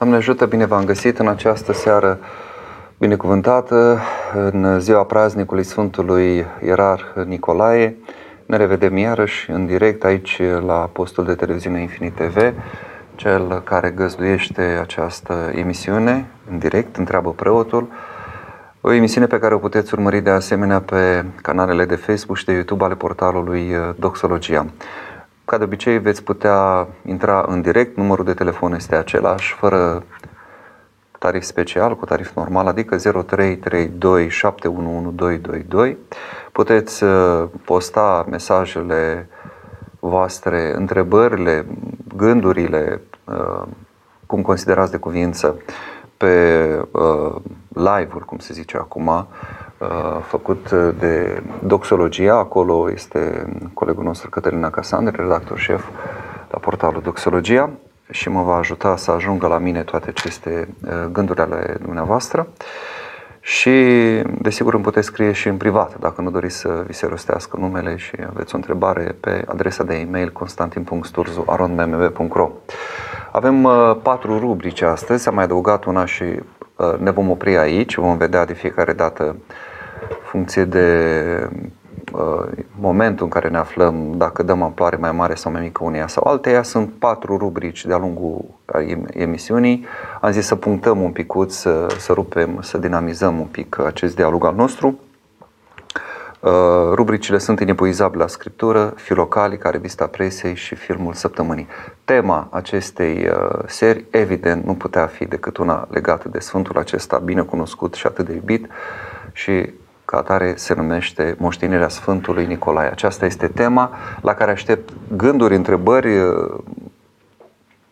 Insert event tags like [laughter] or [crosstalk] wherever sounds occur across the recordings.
Doamne ajută, bine v-am găsit în această seară binecuvântată, în ziua praznicului Sfântului Ierarh Nicolae. Ne revedem iarăși în direct aici la postul de televiziune Infinit TV, cel care găzduiește această emisiune în direct, întreabă preotul. O emisiune pe care o puteți urmări de asemenea pe canalele de Facebook și de YouTube ale portalului Doxologia. Ca de obicei veți putea intra în direct, numărul de telefon este același, fără tarif special, cu tarif normal, adică 0332711222. Puteți uh, posta mesajele voastre, întrebările, gândurile, uh, cum considerați de cuvință, pe uh, live-uri, cum se zice acum, Uh, făcut de Doxologia, acolo este colegul nostru Cătălina Casandre, redactor șef la portalul Doxologia și mă va ajuta să ajungă la mine toate aceste uh, gânduri ale dumneavoastră. Și, desigur, îmi puteți scrie și în privat, dacă nu doriți să vi se rostească numele și aveți o întrebare pe adresa de e-mail constantin.sturzu.ro Avem uh, patru rubrici astăzi, am mai adăugat una și ne vom opri aici, vom vedea de fiecare dată funcție de uh, momentul în care ne aflăm, dacă dăm amploare mai mare sau mai mică uneia sau alteia, sunt patru rubrici de-a lungul emisiunii. Am zis să punctăm un pic, să, să rupem, să dinamizăm un pic acest dialog al nostru. Uh, rubricile sunt inepuizabile la scriptură, filocali, care vista presei și filmul săptămânii. Tema acestei uh, seri, evident, nu putea fi decât una legată de Sfântul acesta bine cunoscut și atât de iubit și ca atare se numește Moștenirea Sfântului Nicolae. Aceasta este tema la care aștept gânduri, întrebări, uh,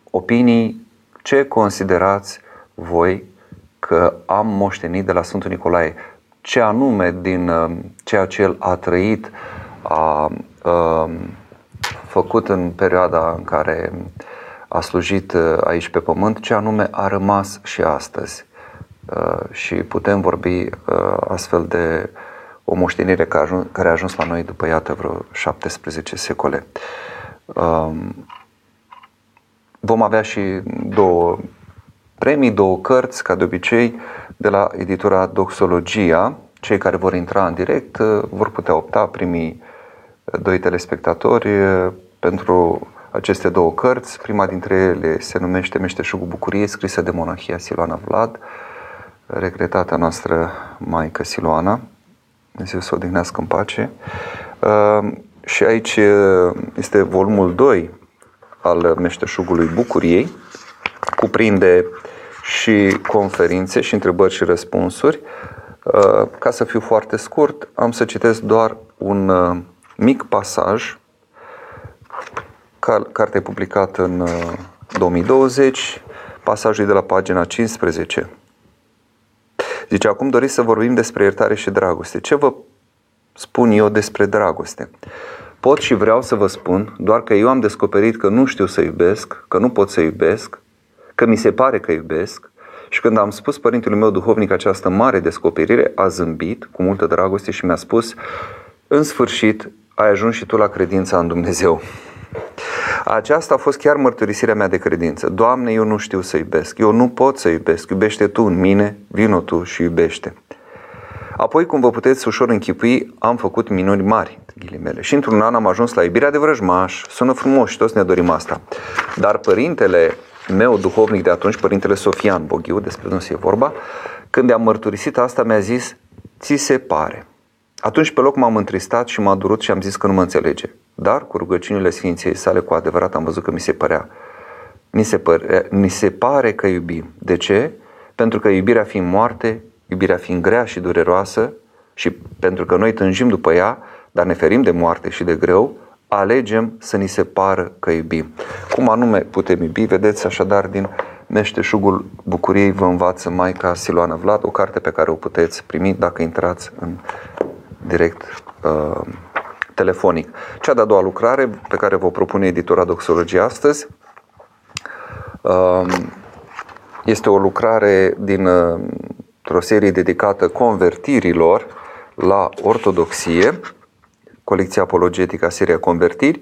opinii. Ce considerați voi că am moștenit de la Sfântul Nicolae? Ce anume din uh, ceea ce el a trăit, a, a uh, făcut în perioada în care a slujit aici pe pământ, ce anume a rămas și astăzi. Uh, și putem vorbi uh, astfel de o moștenire care a ajuns la noi după, iată, vreo 17 secole. Um, vom avea și două premii, două cărți, ca de obicei, de la editura Doxologia. Cei care vor intra în direct uh, vor putea opta, primii doi telespectatori, pentru aceste două cărți. Prima dintre ele se numește Meșteșugul Bucuriei, scrisă de monahia Siloana Vlad, regretata noastră Maică Siloana, Dumnezeu să o odihnească în pace. Uh, și aici uh, este volumul 2 al Meșteșugului Bucuriei, cuprinde și conferințe și întrebări și răspunsuri. Uh, ca să fiu foarte scurt, am să citesc doar un mic pasaj. Cartea e publicată în 2020, pasajul de la pagina 15 Zice, acum doriți să vorbim despre iertare și dragoste. Ce vă spun eu despre dragoste? Pot și vreau să vă spun doar că eu am descoperit că nu știu să iubesc, că nu pot să iubesc, că mi se pare că iubesc și când am spus părintelui meu duhovnic această mare descoperire, a zâmbit cu multă dragoste și mi-a spus, în sfârșit ai ajuns și tu la credința în Dumnezeu. Aceasta a fost chiar mărturisirea mea de credință. Doamne, eu nu știu să iubesc, eu nu pot să iubesc, iubește Tu în mine, vino Tu și iubește. Apoi, cum vă puteți ușor închipui, am făcut minuni mari, ghilimele. Și într-un an am ajuns la iubirea de vrăjmaș. Sună frumos și toți ne dorim asta. Dar părintele meu duhovnic de atunci, părintele Sofian Boghiu, despre nu e vorba, când am mărturisit asta, mi-a zis, ți se pare. Atunci pe loc m-am întristat și m-a durut și am zis că nu mă înțelege. Dar cu rugăciunile Sfinției sale cu adevărat am văzut că mi se părea. Mi se, păre, mi se pare că iubim. De ce? Pentru că iubirea fiind moarte, iubirea fiind grea și dureroasă și pentru că noi tânjim după ea, dar ne ferim de moarte și de greu, alegem să ni se pară că iubim. Cum anume putem iubi? Vedeți așadar din Meșteșugul Bucuriei vă învață Maica Siloana Vlad, o carte pe care o puteți primi dacă intrați în direct uh, telefonic. Cea de-a doua lucrare pe care vă propune editora Doxologie astăzi uh, este o lucrare din uh, o serie dedicată convertirilor la ortodoxie, colecția apologetică a seria Convertiri,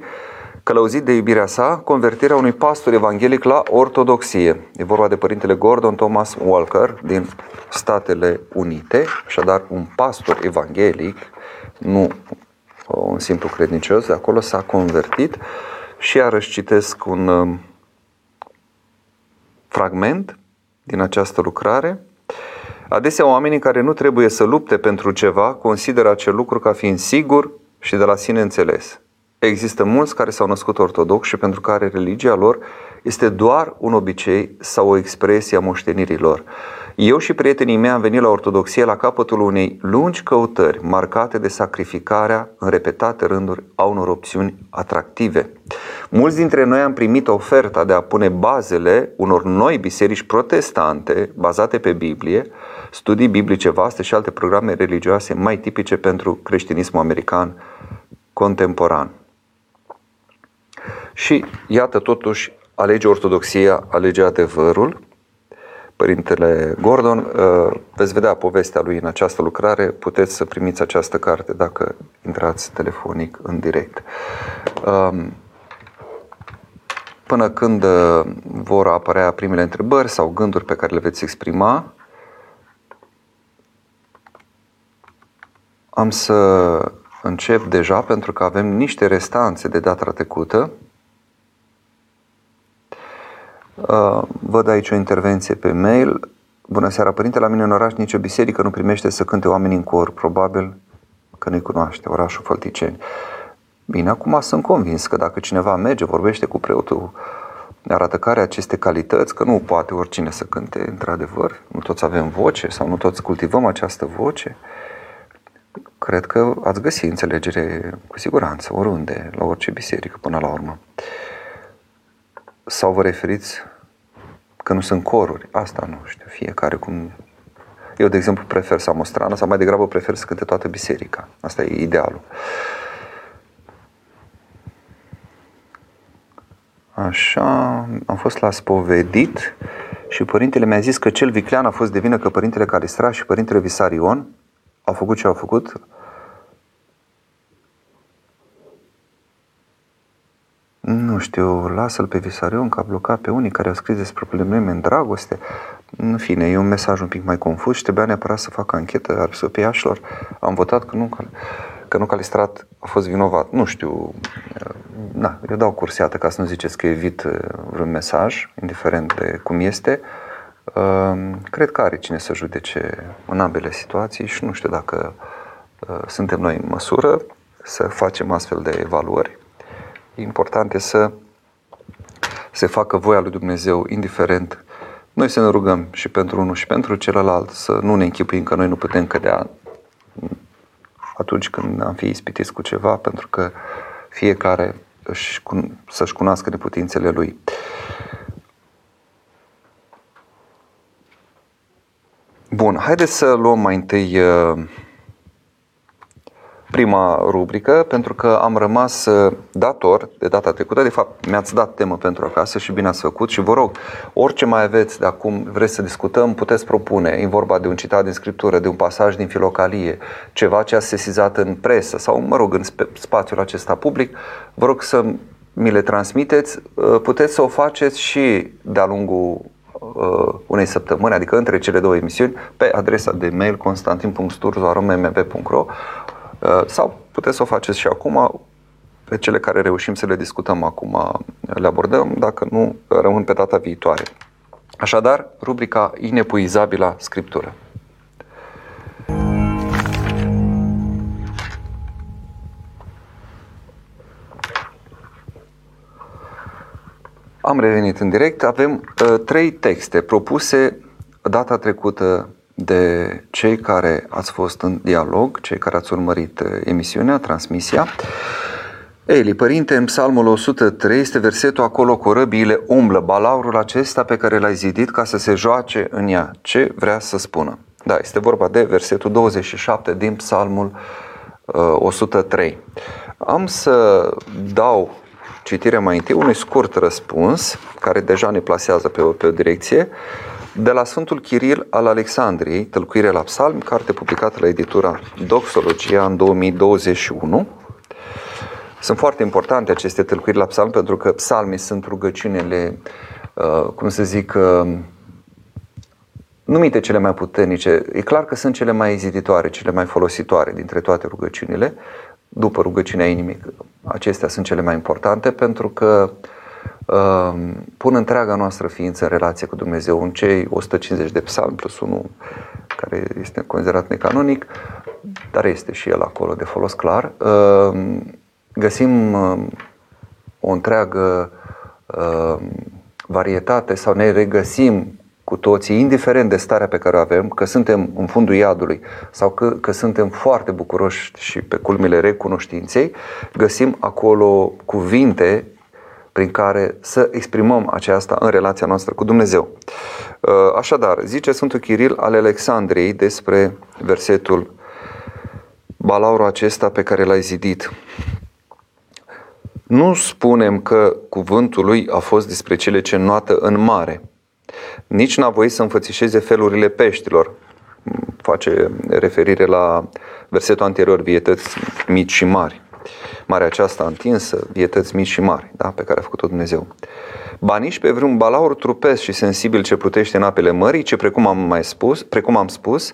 Călăuzit de iubirea sa, convertirea unui pastor evanghelic la ortodoxie. E vorba de părintele Gordon Thomas Walker din Statele Unite, așadar un pastor evanghelic, nu un simplu credincios, de acolo s-a convertit și iarăși citesc un um, fragment din această lucrare. Adesea oamenii care nu trebuie să lupte pentru ceva consideră acel lucru ca fiind sigur și de la sine înțeles. Există mulți care s-au născut ortodox și pentru care religia lor este doar un obicei sau o expresie a moștenirii lor. Eu și prietenii mei am venit la ortodoxie la capătul unei lungi căutări marcate de sacrificarea în repetate rânduri a unor opțiuni atractive. Mulți dintre noi am primit oferta de a pune bazele unor noi biserici protestante bazate pe Biblie, studii biblice vaste și alte programe religioase mai tipice pentru creștinismul american contemporan. Și iată totuși alege ortodoxia, alege adevărul. Părintele Gordon, uh, veți vedea povestea lui în această lucrare, puteți să primiți această carte dacă intrați telefonic în direct. Um, până când uh, vor apărea primele întrebări sau gânduri pe care le veți exprima, am să încep deja pentru că avem niște restanțe de data trecută Uh, văd aici o intervenție pe mail. Bună seara, părinte, la mine în oraș nicio biserică nu primește să cânte oameni în cor. Probabil că nu-i cunoaște, orașul Fălticeni. Bine, acum sunt convins că dacă cineva merge, vorbește cu preotul, arată care aceste calități, că nu poate oricine să cânte, într-adevăr. Nu toți avem voce sau nu toți cultivăm această voce. Cred că ați găsi înțelegere cu siguranță, oriunde, la orice biserică, până la urmă. Sau vă referiți că nu sunt coruri? Asta nu știu, fiecare cum... Eu, de exemplu, prefer să am o strană sau mai degrabă prefer să cânte toată biserica. Asta e idealul. Așa, am fost la spovedit și părintele mi-a zis că cel viclean a fost de vină că părintele Calistra și părintele Visarion au făcut ce au făcut nu știu, lasă-l pe Visarion că a blocat pe unii care au scris despre probleme în dragoste. În fine, e un mesaj un pic mai confuz și trebuia neapărat să fac anchetă a episcopiașilor. Am votat că nu, că nu Calistrat a fost vinovat. Nu știu, na, eu dau cursiată ca să nu ziceți că evit uh, vreun mesaj, indiferent de cum este. Uh, cred că are cine să judece în ambele situații și nu știu dacă uh, suntem noi în măsură să facem astfel de evaluări important e să se facă voia lui Dumnezeu, indiferent. Noi să ne rugăm și pentru unul și pentru celălalt, să nu ne închipuim că noi nu putem cădea atunci când am fi ispitiți cu ceva, pentru că fiecare își, să-și cunoască neputințele lui. Bun, haideți să luăm mai întâi uh, prima rubrică pentru că am rămas uh, dator de data trecută. De fapt, mi-ați dat temă pentru acasă și bine ați făcut și vă rog, orice mai aveți de acum vreți să discutăm, puteți propune. E vorba de un citat din scriptură, de un pasaj din filocalie, ceva ce a sesizat în presă sau, mă rog, în spațiul acesta public. Vă rog să mi le transmiteți. Uh, puteți să o faceți și de-a lungul uh, unei săptămâni, adică între cele două emisiuni, pe adresa de mail constantin.sturzo.mmp.ro Uh, sau puteți să o faceți și acum, pe cele care reușim să le discutăm acum le abordăm, dacă nu, rămân pe data viitoare. Așadar, rubrica Inepuizabilă Scriptură. Am revenit în direct. Avem uh, trei texte propuse data trecută de cei care ați fost în dialog, cei care ați urmărit uh, emisiunea, transmisia. Eli, părinte, în psalmul 103 este versetul acolo cu răbiile umblă, balaurul acesta pe care l-ai zidit ca să se joace în ea. Ce vrea să spună? Da, este vorba de versetul 27 din psalmul 103. Uh, Am să dau citirea mai întâi unui scurt răspuns, care deja ne plasează pe o, pe o direcție, de la Sfântul Chiril al Alexandriei, Tălcuire la Psalm, carte publicată la editura Doxologia în 2021. Sunt foarte importante aceste tâlcuiri la psalm pentru că psalmii sunt rugăciunile, uh, cum să zic, uh, numite cele mai puternice. E clar că sunt cele mai ezititoare, cele mai folositoare dintre toate rugăciunile, după rugăciunea inimii. Acestea sunt cele mai importante pentru că uh, pun întreaga noastră ființă în relație cu Dumnezeu. În cei 150 de psalmi plus unul care este considerat necanonic, dar este și el acolo de folos clar, uh, găsim uh, o întreagă uh, varietate sau ne regăsim cu toții, indiferent de starea pe care o avem, că suntem în fundul iadului sau că, că suntem foarte bucuroși și pe culmile recunoștinței, găsim acolo cuvinte prin care să exprimăm aceasta în relația noastră cu Dumnezeu. Uh, așadar, zice Sfântul Chiril al Alexandriei despre versetul balaurul acesta pe care l-ai zidit. Nu spunem că cuvântul lui a fost despre cele ce noată în mare. Nici n-a voit să înfățișeze felurile peștilor. Face referire la versetul anterior, vietăți mici și mari. Marea aceasta întinsă, vietăți mici și mari, da? pe care a făcut-o Dumnezeu. Ba nici pe vreun balaur trupesc și sensibil ce plutește în apele mării, ce precum am mai spus, precum am spus,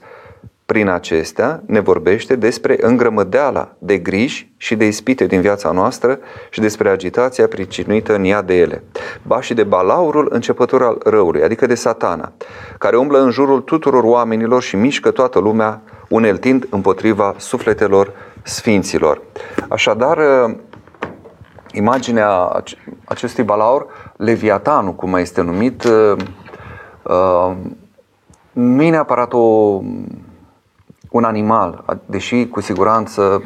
prin acestea ne vorbește despre îngrămădeala de griji și de ispite din viața noastră și despre agitația pricinuită în ea de ele. Ba și de balaurul începător al răului, adică de satana, care umblă în jurul tuturor oamenilor și mișcă toată lumea uneltind împotriva sufletelor sfinților. Așadar, imaginea acestui balaur, Leviatanul, cum mai este numit, uh, nu e neapărat o un animal, deși cu siguranță,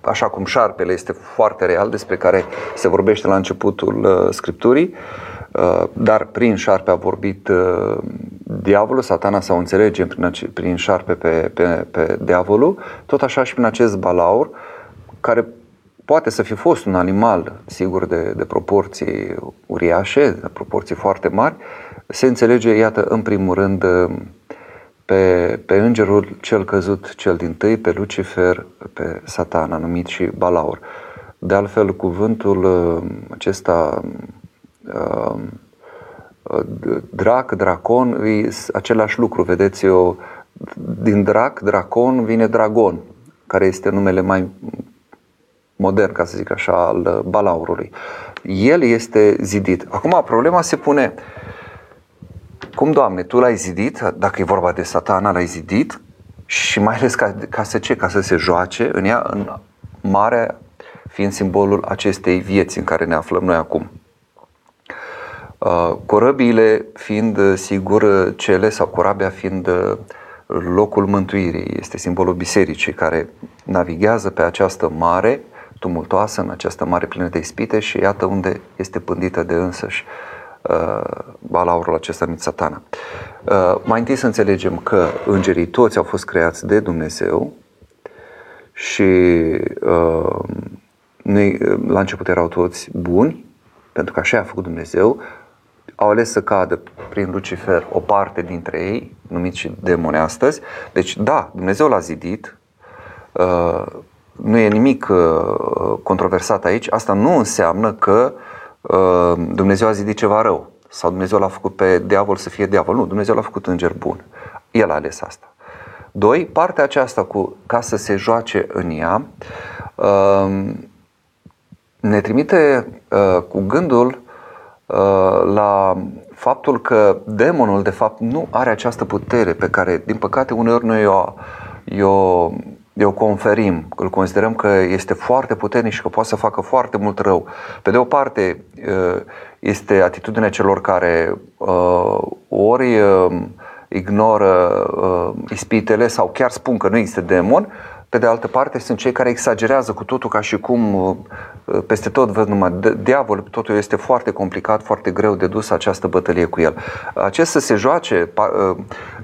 așa cum șarpele este foarte real, despre care se vorbește la începutul uh, Scripturii, uh, dar prin șarpe a vorbit uh, diavolul, satana sau înțelegem prin, ace- prin șarpe pe, pe, pe diavolul, tot așa și prin acest balaur, care poate să fi fost un animal, sigur, de, de proporții uriașe, de proporții foarte mari, se înțelege, iată, în primul rând, pe, pe îngerul cel căzut cel din tâi, pe Lucifer, pe Satana, numit și Balaur. De altfel, cuvântul uh, acesta uh, drac, dracon, e același lucru. Vedeți, eu, din drac, dracon, vine dragon, care este numele mai modern, ca să zic așa, al balaurului. El este zidit. Acum, problema se pune, uh, cum, Doamne, Tu l-ai zidit, dacă e vorba de satana, l-ai zidit și mai ales ca, ca să ce? Ca să se joace în ea, în mare fiind simbolul acestei vieți în care ne aflăm noi acum. Uh, corăbiile fiind, sigur, cele sau corabia fiind uh, locul mântuirii, este simbolul bisericii care navighează pe această mare tumultoasă, în această mare plină de ispite și iată unde este pândită de însăși uh, balaurul acesta numit satana. Uh, mai întâi să înțelegem că îngerii toți au fost creați de Dumnezeu și uh, noi la început erau toți buni, pentru că așa a făcut Dumnezeu, au ales să cadă prin Lucifer o parte dintre ei, numiți și demoni astăzi. Deci, da, Dumnezeu l-a zidit, uh, nu e nimic uh, controversat aici, asta nu înseamnă că Uh, Dumnezeu a zidit ceva rău sau Dumnezeu l-a făcut pe diavol să fie diavol. Nu, Dumnezeu l-a făcut înger bun. El a ales asta. Doi, partea aceasta cu ca să se joace în ea uh, ne trimite uh, cu gândul la faptul că demonul de fapt nu are această putere pe care din păcate uneori noi o, o o conferim, îl considerăm că este foarte puternic și că poate să facă foarte mult rău. Pe de o parte, uh, este atitudinea celor care uh, ori uh, ignoră ispitele sau chiar spun că nu există demon, pe de altă parte, sunt cei care exagerează cu totul ca și cum uh, peste tot văd numai diavol, totul este foarte complicat, foarte greu de dus această bătălie cu el. Acest să se joace, uh,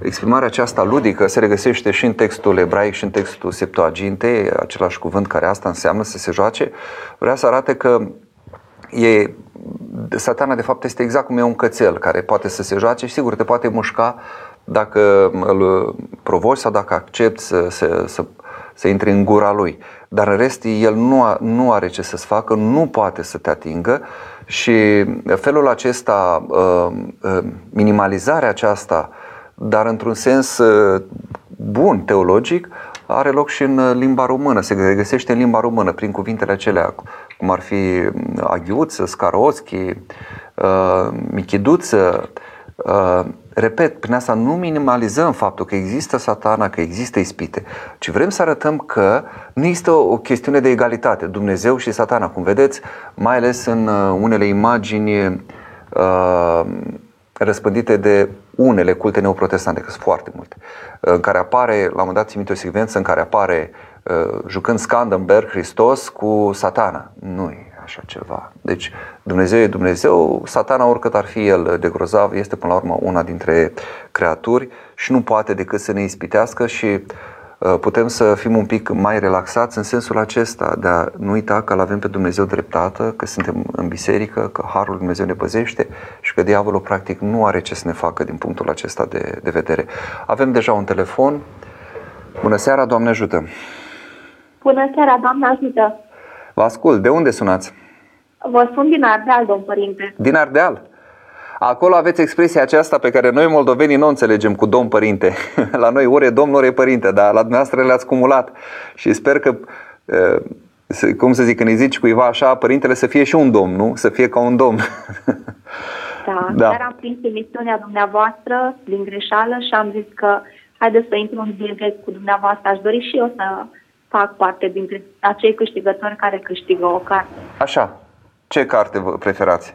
exprimarea aceasta ludică se regăsește și în textul ebraic și în textul Septuaginte, același cuvânt care asta înseamnă să se joace, vrea să arate că e satana de fapt este exact cum e un cățel care poate să se joace și sigur te poate mușca dacă îl provoci sau dacă accepti să, să, să să intri în gura lui. Dar în rest, el nu, a, nu are ce să-ți facă, nu poate să te atingă și felul acesta, uh, uh, minimalizarea aceasta, dar într-un sens uh, bun, teologic, are loc și în limba română, se găsește în limba română prin cuvintele acelea, cum ar fi aghiuță, scaroschi, michiduță, repet, prin asta nu minimalizăm faptul că există satana, că există ispite, ci vrem să arătăm că nu există o chestiune de egalitate, Dumnezeu și satana. Cum vedeți, mai ales în uh, unele imagini uh, răspândite de unele culte neoprotestante, că sunt foarte multe, în care apare, la un moment dat țin o secvență în care apare uh, jucând Scandenberg Hristos cu satana. Nu așa ceva. Deci Dumnezeu e Dumnezeu, satana oricât ar fi el de grozav, este până la urmă una dintre creaturi și nu poate decât să ne ispitească și uh, putem să fim un pic mai relaxați în sensul acesta de a nu uita că îl avem pe Dumnezeu dreptată, că suntem în biserică, că Harul Dumnezeu ne păzește și că diavolul practic nu are ce să ne facă din punctul acesta de, de vedere. Avem deja un telefon. Bună seara, Doamne ajută! Bună seara, Doamne ajută! Vă ascult. De unde sunați? Vă sun din Ardeal, domn părinte. Din Ardeal? Acolo aveți expresia aceasta pe care noi moldovenii nu înțelegem cu domn părinte. [laughs] La noi ore domn, ore părinte, dar la dumneavoastră le-ați cumulat. Și sper că, cum să zic, când îi zici cuiva așa, părintele să fie și un domn, nu? Să fie ca un domn. [laughs] Da, da. dar am prins emisiunea dumneavoastră din greșeală și am zis că haideți să intru în direct cu dumneavoastră. Aș dori și eu să fac parte dintre acei câștigători care câștigă o carte. Așa. Ce carte vă preferați?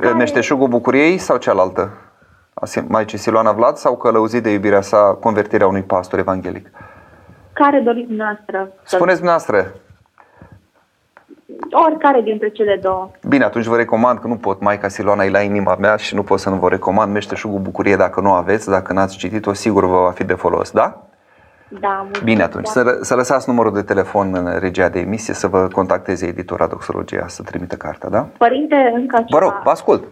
Care... Meșteșugul Bucuriei sau cealaltă? Maicii Siloana Vlad sau Călăuzit de iubirea sa, convertirea unui pastor evanghelic? Care doriți dumneavoastră? Spuneți dumneavoastră. Oricare dintre cele două. Bine, atunci vă recomand că nu pot. Maica Siloana e la inima mea și nu pot să nu vă recomand Meșteșugul Bucurie dacă nu aveți, dacă n-ați citit-o, sigur vă va fi de folos, da? Da, Bine atunci, să, să lăsați numărul de telefon în regia de emisie să vă contacteze editora Doxologia să trimită cartea, da? Părinte, încă ceva. Vă rog, vă ascult.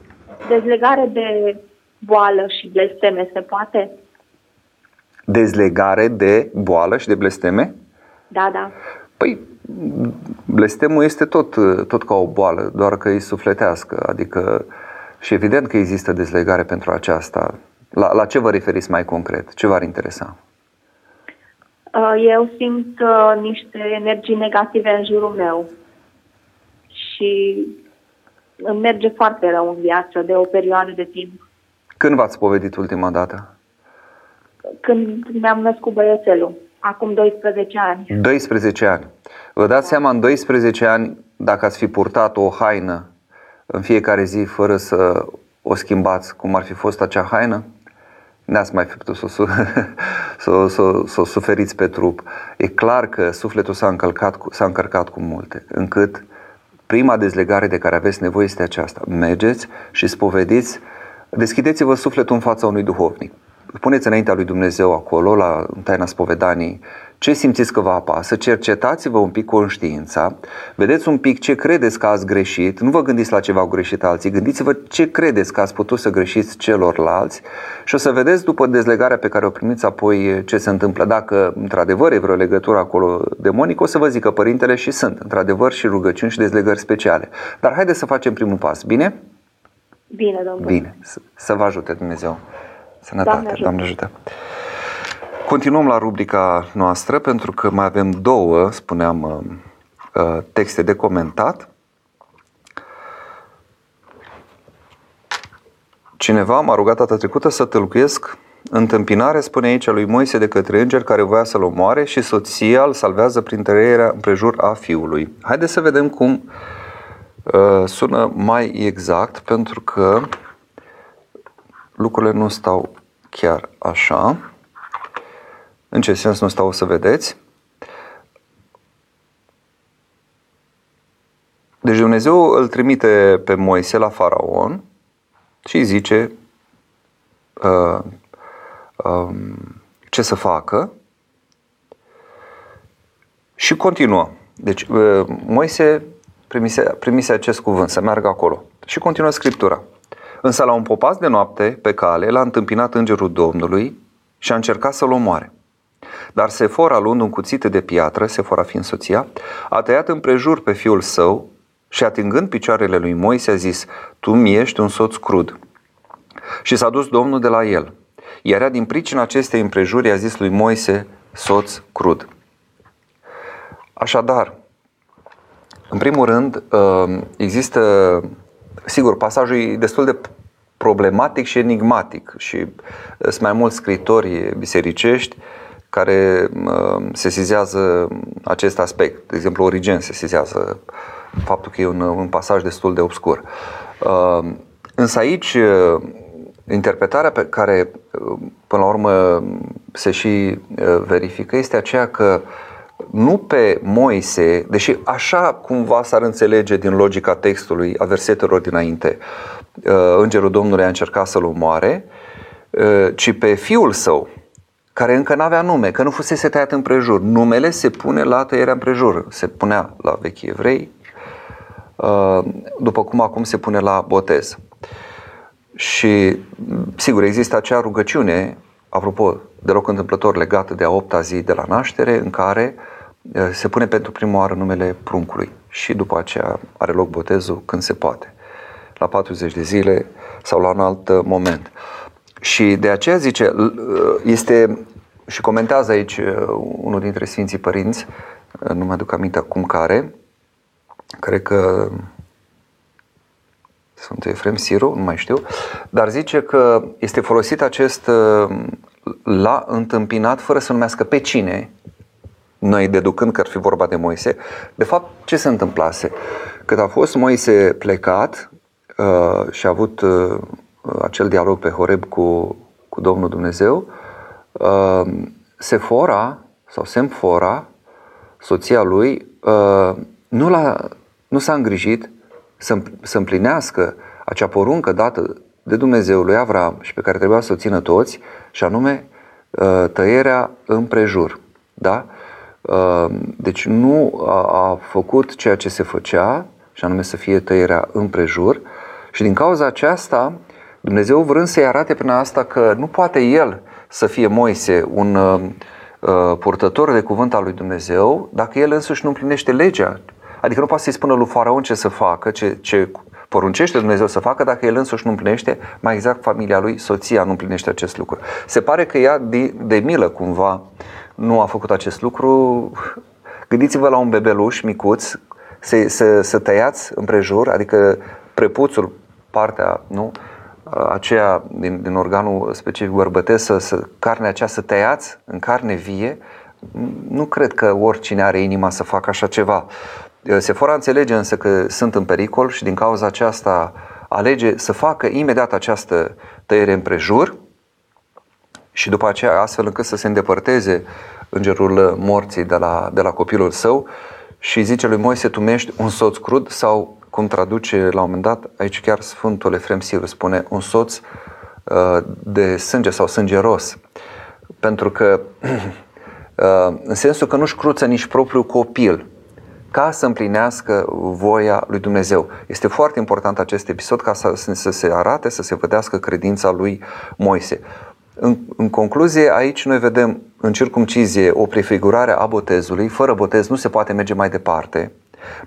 Dezlegare de boală și blesteme se poate? Dezlegare de boală și de blesteme? Da, da. Păi, blestemul este tot, tot ca o boală, doar că e sufletească, adică și evident că există dezlegare pentru aceasta. La, la ce vă referiți mai concret? Ce v-ar interesa? Uh, eu simt uh, niște energii negative în jurul meu și îmi merge foarte rău în viață de o perioadă de timp. Când v-ați povedit ultima dată? Când mi-am născut băiețelul, acum 12 ani. 12 ani. Vă dați da. seama în 12 ani dacă ați fi purtat o haină în fiecare zi fără să o schimbați, cum ar fi fost acea haină? N-ați mai fi putut să, să, să, să suferiți pe trup. E clar că sufletul s-a, încălcat, s-a încărcat cu multe, încât prima dezlegare de care aveți nevoie este aceasta. Mergeți și spovediți, deschideți-vă sufletul în fața unui duhovnic. Puneți înaintea lui Dumnezeu acolo, la taina spovedanii, ce simțiți că vă apasă, cercetați-vă un pic conștiința, vedeți un pic ce credeți că ați greșit, nu vă gândiți la ce v-au greșit alții, gândiți-vă ce credeți că ați putut să greșiți celorlalți și o să vedeți după dezlegarea pe care o primiți apoi ce se întâmplă. Dacă într-adevăr e vreo legătură acolo demonică, o să vă zic că părintele și sunt, într-adevăr, și rugăciuni și dezlegări speciale. Dar haideți să facem primul pas, bine? Bine, domnule. Bine, să vă ajute Dumnezeu. Sănătate, Doamne ajută. Doamne ajută. Continuăm la rubrica noastră pentru că mai avem două, spuneam, uh, uh, texte de comentat. Cineva m-a rugat data trecută să tălcuiesc întâmpinare, spune aici, lui Moise de către înger care voia să-l omoare și soția îl salvează prin tăierea împrejur a fiului. Haideți să vedem cum uh, sună mai exact, pentru că lucrurile nu stau chiar așa. În ce sens nu stau să vedeți? Deci Dumnezeu îl trimite pe Moise la faraon și zice uh, uh, ce să facă și continuă. Deci uh, Moise primise, primise acest cuvânt, să meargă acolo. Și continuă Scriptura. Însă la un popas de noapte, pe cale, l-a întâmpinat îngerul Domnului și a încercat să-l omoare. Dar Sefora, luând un cuțit de piatră, Sefora fiind soția, a tăiat împrejur pe fiul său și atingând picioarele lui Moise a zis, tu mi ești un soț crud. Și s-a dus Domnul de la el. Iar din pricina acestei împrejuri a zis lui Moise, soț crud. Așadar, în primul rând, uh, există, sigur, pasajul e destul de problematic și enigmatic și uh, sunt mai mulți scritori bisericești care uh, sesizează acest aspect. De exemplu, Origen sesizează faptul că e un, un pasaj destul de obscur. Însă aici, interpretarea pe care, până la urmă, se și verifică este aceea că uh, nu pe Moise, deși așa cumva s-ar înțelege din logica textului, a versetelor dinainte, uh, îngerul Domnului a încercat să-l omoare, uh, ci pe fiul său, care încă nu avea nume, că nu fusese tăiat împrejur. Numele se pune la tăierea împrejur, se punea la vechi evrei, uh, după cum acum se pune la botez. Și, sigur, există acea rugăciune, apropo, deloc întâmplător legată de a opta zi de la naștere, în care uh, Eh, se pune pentru prima oară numele pruncului și după aceea are loc botezul când se poate, la 40 de zile sau la un alt eh, moment. Și de aceea zice, eh, este și comentează aici unul dintre Sfinții Părinți, nu mă aduc aminte acum care, cred că sunt Efrem Siru, nu mai știu, dar zice că este folosit acest la întâmpinat fără să numească pe cine, noi deducând că ar fi vorba de Moise, de fapt ce se întâmplase? Când a fost Moise plecat uh, și a avut uh, acel dialog pe Horeb cu, cu Domnul Dumnezeu, uh, Sefora sau Semfora, soția lui, uh, nu, l-a, nu s-a îngrijit să, să împlinească acea poruncă dată de Dumnezeu lui Avram și pe care trebuia să o țină toți, și anume uh, tăierea împrejur. Da? Ehm, deci nu a făcut ceea ce se făcea, și anume să fie tăierea împrejur, și din cauza aceasta, Dumnezeu vrând să-i arate prin asta că nu poate el să fie Moise un uh, purtător de cuvânt al lui Dumnezeu dacă el însuși nu împlinește legea. Adică nu poate să-i spună lui Faraon ce să facă, ce, ce poruncește Dumnezeu să facă dacă el însuși nu împlinește, mai exact familia lui, soția nu împlinește acest lucru. Se pare că ea de, de milă cumva nu a făcut acest lucru. Gândiți-vă la un bebeluș micuț, să, să, să tăiați împrejur, adică prepuțul, partea, nu? Aceea din, din organul specific bărbătesc, să, să, carnea aceea să tăiați în carne vie, nu cred că oricine are inima să facă așa ceva. Sefora înțelege însă că sunt în pericol și din cauza aceasta alege să facă imediat această tăiere împrejur și după aceea astfel încât să se îndepărteze îngerul morții de la, de la copilul său și zice lui Moise, tu mești un soț crud sau, cum traduce la un moment dat, aici chiar Sfântul Efrem Siru spune, un soț uh, de sânge sau sângeros. Pentru că, [clears throat] uh, în sensul că nu-și cruță nici propriul copil, ca să împlinească voia lui Dumnezeu. Este foarte important acest episod ca să, să se arate, să se vedească credința lui Moise. În, în concluzie, aici noi vedem în circumcizie o prefigurare a botezului. Fără botez nu se poate merge mai departe.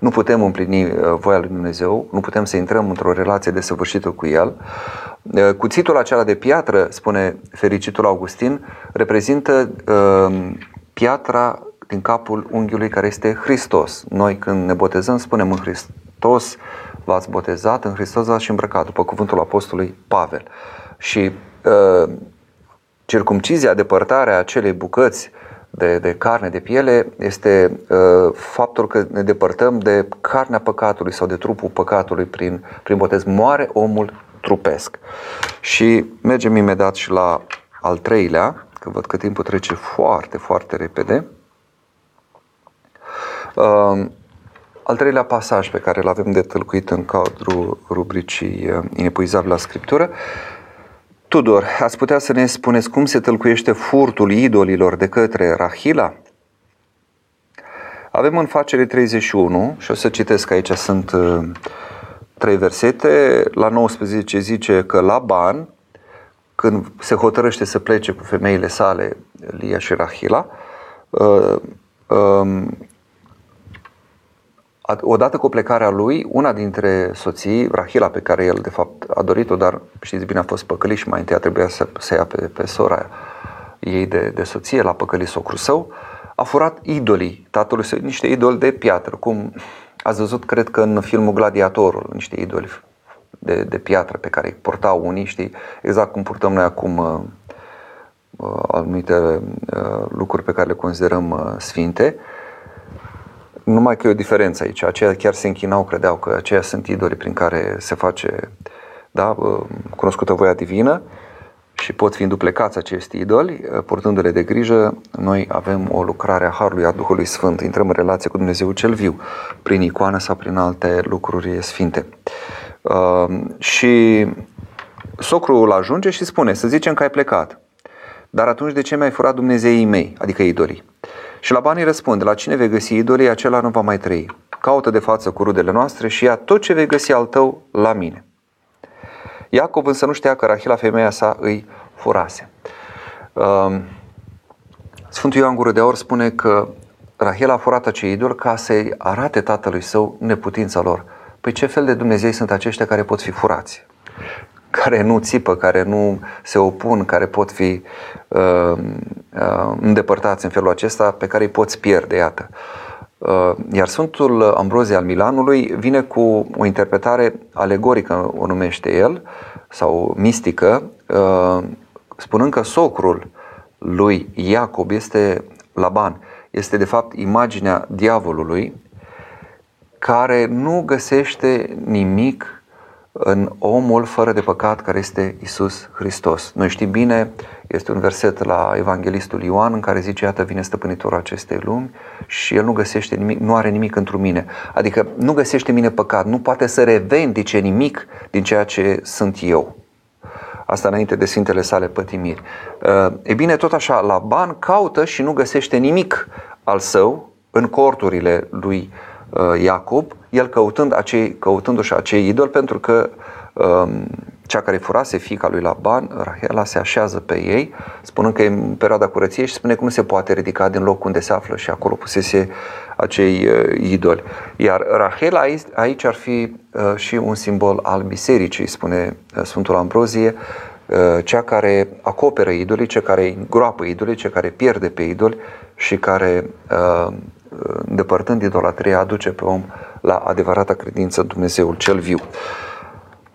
Nu putem împlini uh, voia lui Dumnezeu, nu putem să intrăm într-o relație de săvârșită cu El. Uh, cuțitul acela de piatră, spune fericitul Augustin, reprezintă uh, piatra din capul unghiului care este Hristos. Noi când ne botezăm spunem în Hristos v-ați botezat, în Hristos v-ați îmbrăcat, după cuvântul apostolului Pavel. Și uh, circumcizia, depărtarea acelei bucăți de, de carne, de piele, este uh, faptul că ne depărtăm de carnea păcatului sau de trupul păcatului prin, prin botez. Moare omul trupesc. Și mergem imediat și la al treilea, că văd că timpul trece foarte, foarte repede. Uh, al treilea pasaj pe care îl avem de tălcuit în cadrul rubricii uh, Inepuizabil la Scriptură Tudor, ați putea să ne spuneți cum se tălcuiește furtul idolilor de către Rahila? Avem în facere 31 și o să citesc aici sunt uh, trei versete. La 19 zice că Laban, când se hotărăște să plece cu femeile sale, Lia și Rahila, uh, um, odată cu plecarea lui, una dintre soții, Rahila, pe care el de fapt a dorit-o, dar știți bine a fost păcălit și mai întâi a trebuit să, să ia pe, pe sora ei de, de soție, l-a păcălit socrul său, a furat idolii tatălui său, niște idoli de piatră, cum ați văzut, cred că în filmul Gladiatorul, niște idoli de, de piatră pe care îi portau unii, știi, exact cum purtăm noi acum uh, uh, anumite uh, lucruri pe care le considerăm uh, sfinte, numai că e o diferență aici. Aceia chiar se închinau, credeau că aceia sunt idoli prin care se face da, uh, cunoscută voia divină și pot fi înduplecați acești idoli, uh, purtându-le de grijă, noi avem o lucrare a Harului, a Duhului Sfânt, intrăm în relație cu Dumnezeu cel viu, prin icoană sau prin alte lucruri sfinte. Uh, și socrul ajunge și spune, să zicem că ai plecat, dar atunci de ce mi-ai furat Dumnezeii mei, adică idolii? Și la banii răspunde, la cine vei găsi idolii, acela nu va mai trăi. Caută de față cu rudele noastre și ia tot ce vei găsi al tău la mine. Iacov însă nu știa că Rahila, femeia sa, îi furase. Um, Sfântul Ioan Gură de Aur spune că Rahela a furat acei idol ca să-i arate tatălui său neputința lor. Păi ce fel de Dumnezei sunt aceștia care pot fi furați? Care nu țipă, care nu se opun, care pot fi uh, uh, îndepărtați în felul acesta, pe care îi poți pierde, iată. Uh, iar Sfântul Ambrozie al Milanului vine cu o interpretare alegorică, o numește el, sau mistică, uh, spunând că socrul lui Iacob este Laban, este de fapt imaginea diavolului care nu găsește nimic în omul fără de păcat care este Isus Hristos. Noi știm bine, este un verset la Evanghelistul Ioan în care zice, iată vine stăpânitorul acestei lumi și el nu găsește nimic, nu are nimic într mine. Adică nu găsește mine păcat, nu poate să revendice nimic din ceea ce sunt eu. Asta înainte de Sfintele sale pătimiri. E bine, tot așa, Laban caută și nu găsește nimic al său în corturile lui Uh, Iacob, el căutând acei, căutându-și acei idoli, pentru că um, cea care furase fica lui Laban, Rahela, se așează pe ei, spunând că e în perioada curăției și spune că nu se poate ridica din loc unde se află și acolo pusese acei uh, idoli. Iar Rahela aici, aici ar fi uh, și un simbol al bisericii, spune uh, Sfântul Ambrozie, uh, cea care acoperă idolii, cea care îngroapă idolii, cea care pierde pe idoli și care uh, îndepărtând idolatria, aduce pe om la adevărata credință Dumnezeul cel viu.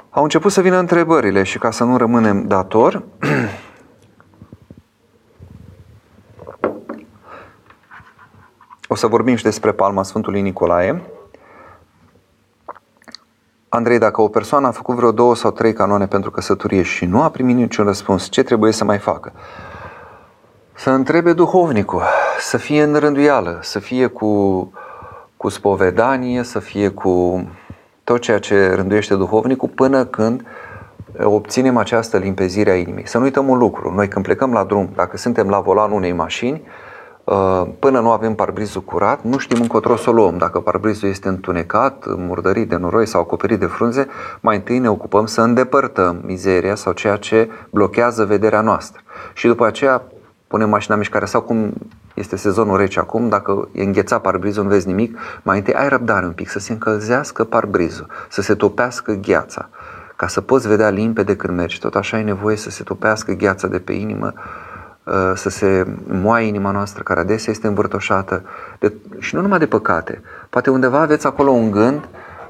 Au început să vină întrebările și ca să nu rămânem dator, [clears throat] o să vorbim și despre palma Sfântului Nicolae. Andrei, dacă o persoană a făcut vreo două sau trei canoane pentru căsătorie și nu a primit niciun răspuns, ce trebuie să mai facă? Să întrebe duhovnicul, să fie în rânduială, să fie cu, cu spovedanie, să fie cu tot ceea ce rânduiește duhovnicul până când obținem această limpezire a inimii. Să nu uităm un lucru, noi când plecăm la drum, dacă suntem la volanul unei mașini, uh, până nu avem parbrizul curat, nu știm încotro să o luăm. Dacă parbrizul este întunecat, murdărit de noroi sau acoperit de frunze, mai întâi ne ocupăm să îndepărtăm mizeria sau ceea ce blochează vederea noastră. Și după aceea punem mașina în mișcare sau cum este sezonul rece acum, dacă e înghețat parbrizul, nu vezi nimic, mai întâi ai răbdare un pic, să se încălzească parbrizul, să se topească gheața, ca să poți vedea limpede când mergi. Tot așa ai nevoie să se topească gheața de pe inimă, uh, să se moaie inima noastră, care adesea este învârtoșată, de, și nu numai de păcate. Poate undeva aveți acolo un gând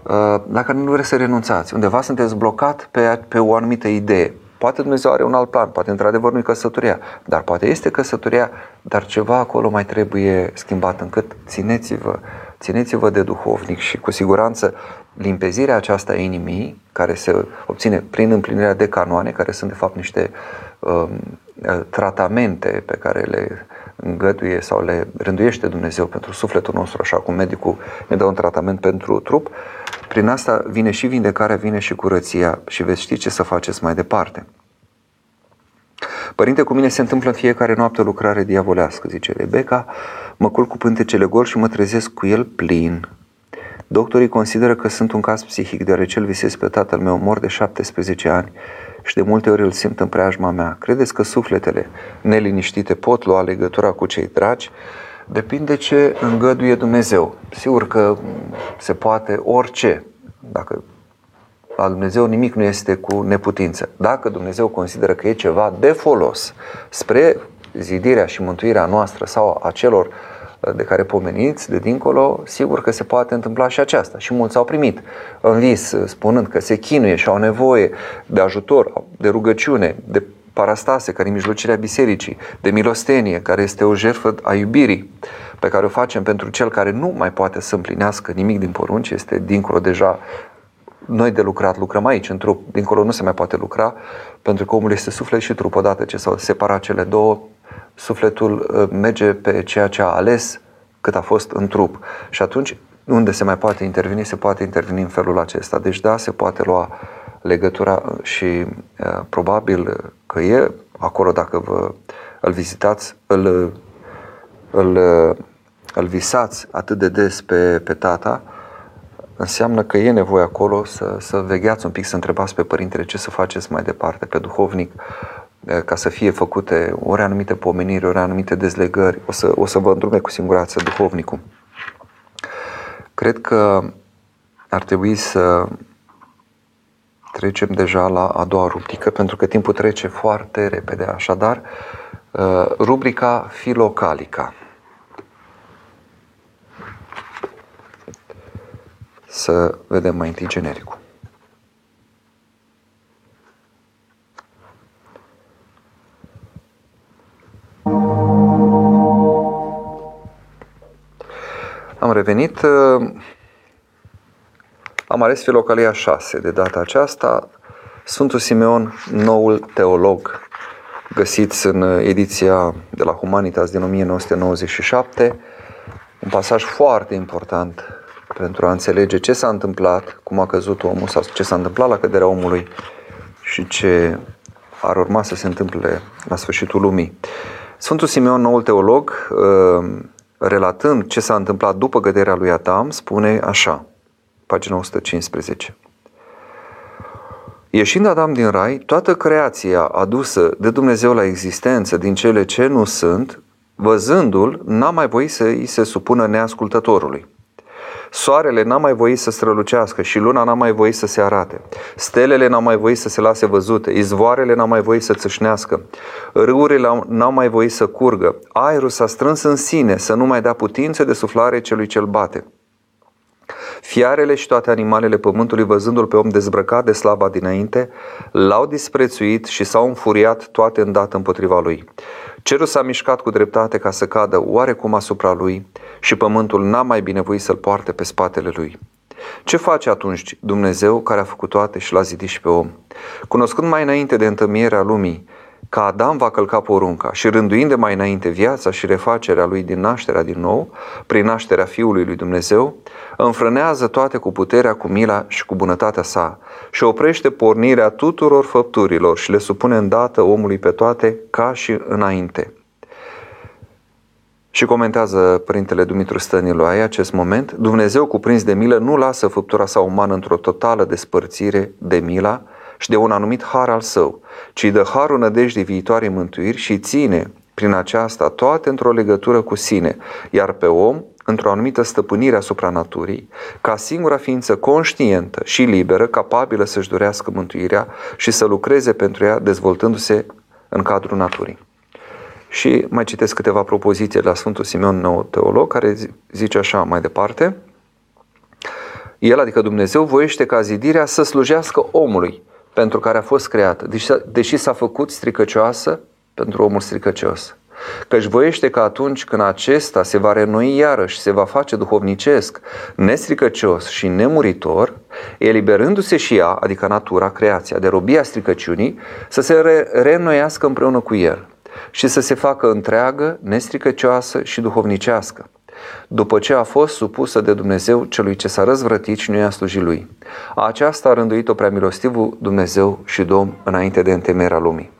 uh, la care nu vreți să renunțați. Undeva sunteți blocat pe, pe o anumită idee. Poate Dumnezeu are un alt plan, poate într-adevăr nu e căsătoria, dar poate este căsătoria, dar ceva acolo mai trebuie schimbat încât țineți-vă, țineți-vă de duhovnic și cu siguranță limpezirea aceasta a inimii, care se obține prin împlinirea de canoane, care sunt de fapt niște um, tratamente pe care le îngăduie sau le rânduiește Dumnezeu pentru sufletul nostru, așa cum medicul ne dă un tratament pentru trup, prin asta vine și vindecarea, vine și curăția și veți ști ce să faceți mai departe. Părinte, cu mine se întâmplă în fiecare noapte o lucrare diavolească, zice Rebecca, mă culc cu pântecele gol și mă trezesc cu el plin. Doctorii consideră că sunt un caz psihic, deoarece îl visez pe tatăl meu mor de 17 ani și de multe ori îl simt în preajma mea. Credeți că sufletele neliniștite pot lua legătura cu cei dragi? Depinde ce îngăduie Dumnezeu. Sigur că se poate orice. Dacă la Dumnezeu nimic nu este cu neputință. Dacă Dumnezeu consideră că e ceva de folos spre zidirea și mântuirea noastră sau a celor uh, de care pomeniți de dincolo, sigur că se poate întâmpla și aceasta. Și mulți au primit în vis, uh, spunând că se chinuie și au nevoie de ajutor, de rugăciune, de parastase, care e mijlocirea bisericii, de milostenie, care este o jertfă a iubirii pe care o facem pentru cel care nu mai poate să împlinească nimic din porunci, este dincolo deja noi de lucrat lucrăm aici, în trup. Dincolo nu se mai poate lucra, pentru că omul este suflet și trup. Odată ce s-au separat cele două, sufletul uh, merge pe ceea ce a ales cât a fost în trup. Și atunci, unde se mai poate interveni, se poate interveni în felul acesta. Deci da, se poate lua legătura și uh, probabil că e acolo dacă vă îl vizitați, îl, îl, îl visați atât de des pe, pe tata, înseamnă că e nevoie acolo să, să vegheați un pic, să întrebați pe părintele ce să faceți mai departe, pe duhovnic, ca să fie făcute ori anumite pomeniri, ori anumite dezlegări. O să, o să vă îndrume cu singurață duhovnicul. Cred că ar trebui să trecem deja la a doua rubrică, pentru că timpul trece foarte repede. Așadar, rubrica Filocalica. Să vedem mai întâi genericul. Am revenit, uh, am ales Filocalia 6 de data aceasta, Sfântul Simeon, noul teolog, găsiți în ediția de la Humanitas din 1997, un pasaj foarte important pentru a înțelege ce s-a întâmplat, cum a căzut omul sau ce s-a întâmplat la căderea omului și ce ar urma să se întâmple la sfârșitul lumii. Sfântul Simeon, noul teolog, uh, relatând ce s-a întâmplat după căderea lui Adam, spune așa, pagina 115. Ieșind Adam din rai, toată creația adusă de Dumnezeu la existență din cele ce nu sunt, văzându-l, n-a mai voit să îi se supună neascultătorului. Soarele n-a mai voit să strălucească și luna n-a mai voit să se arate. Stelele n-au mai voit să se lase văzute, izvoarele n-au mai voit să țâșnească, râurile n-au mai voit să curgă, aerul s-a strâns în sine să nu mai dea putință de suflare celui cel bate. Fiarele și toate animalele pământului, văzându-l pe om dezbrăcat de slava dinainte, l-au disprețuit și s-au înfuriat toate îndată împotriva lui. Cerul s-a mișcat cu dreptate ca să cadă oarecum asupra lui și pământul n-a mai binevoit să-l poarte pe spatele lui. Ce face atunci Dumnezeu care a făcut toate și l-a zidit și pe om? Cunoscând mai înainte de întâmierea lumii că Adam va călca porunca și rânduind de mai înainte viața și refacerea lui din nașterea din nou, prin nașterea Fiului lui Dumnezeu, înfrânează toate cu puterea, cu mila și cu bunătatea sa și oprește pornirea tuturor făpturilor și le supune îndată omului pe toate ca și înainte. Și comentează Părintele Dumitru Stăniloae acest moment, Dumnezeu cuprins de milă nu lasă făptura sa umană într-o totală despărțire de mila, și de un anumit har al său, ci de harul nădejdii viitoare mântuiri și ține prin aceasta toate într-o legătură cu sine, iar pe om într-o anumită stăpânire asupra naturii, ca singura ființă conștientă și liberă, capabilă să-și dorească mântuirea și să lucreze pentru ea, dezvoltându-se în cadrul naturii. Și mai citesc câteva propoziții la Sfântul Simeon, nou teolog, care zice așa mai departe. El, adică Dumnezeu, voiește ca zidirea să slujească omului, pentru care a fost creată, deși, deși s-a făcut stricăcioasă pentru omul stricăcios. Că își voiește că atunci când acesta se va renoi iarăși, se va face duhovnicesc, nestricăcios și nemuritor, eliberându-se și ea, adică natura, creația, de robia stricăciunii, să se re- reînnoiască împreună cu el și să se facă întreagă, nestricăcioasă și duhovnicească după ce a fost supusă de Dumnezeu celui ce s-a răzvrătit și nu i-a slujit lui. Aceasta a rânduit-o prea milostivul Dumnezeu și Domn înainte de întemerea lumii.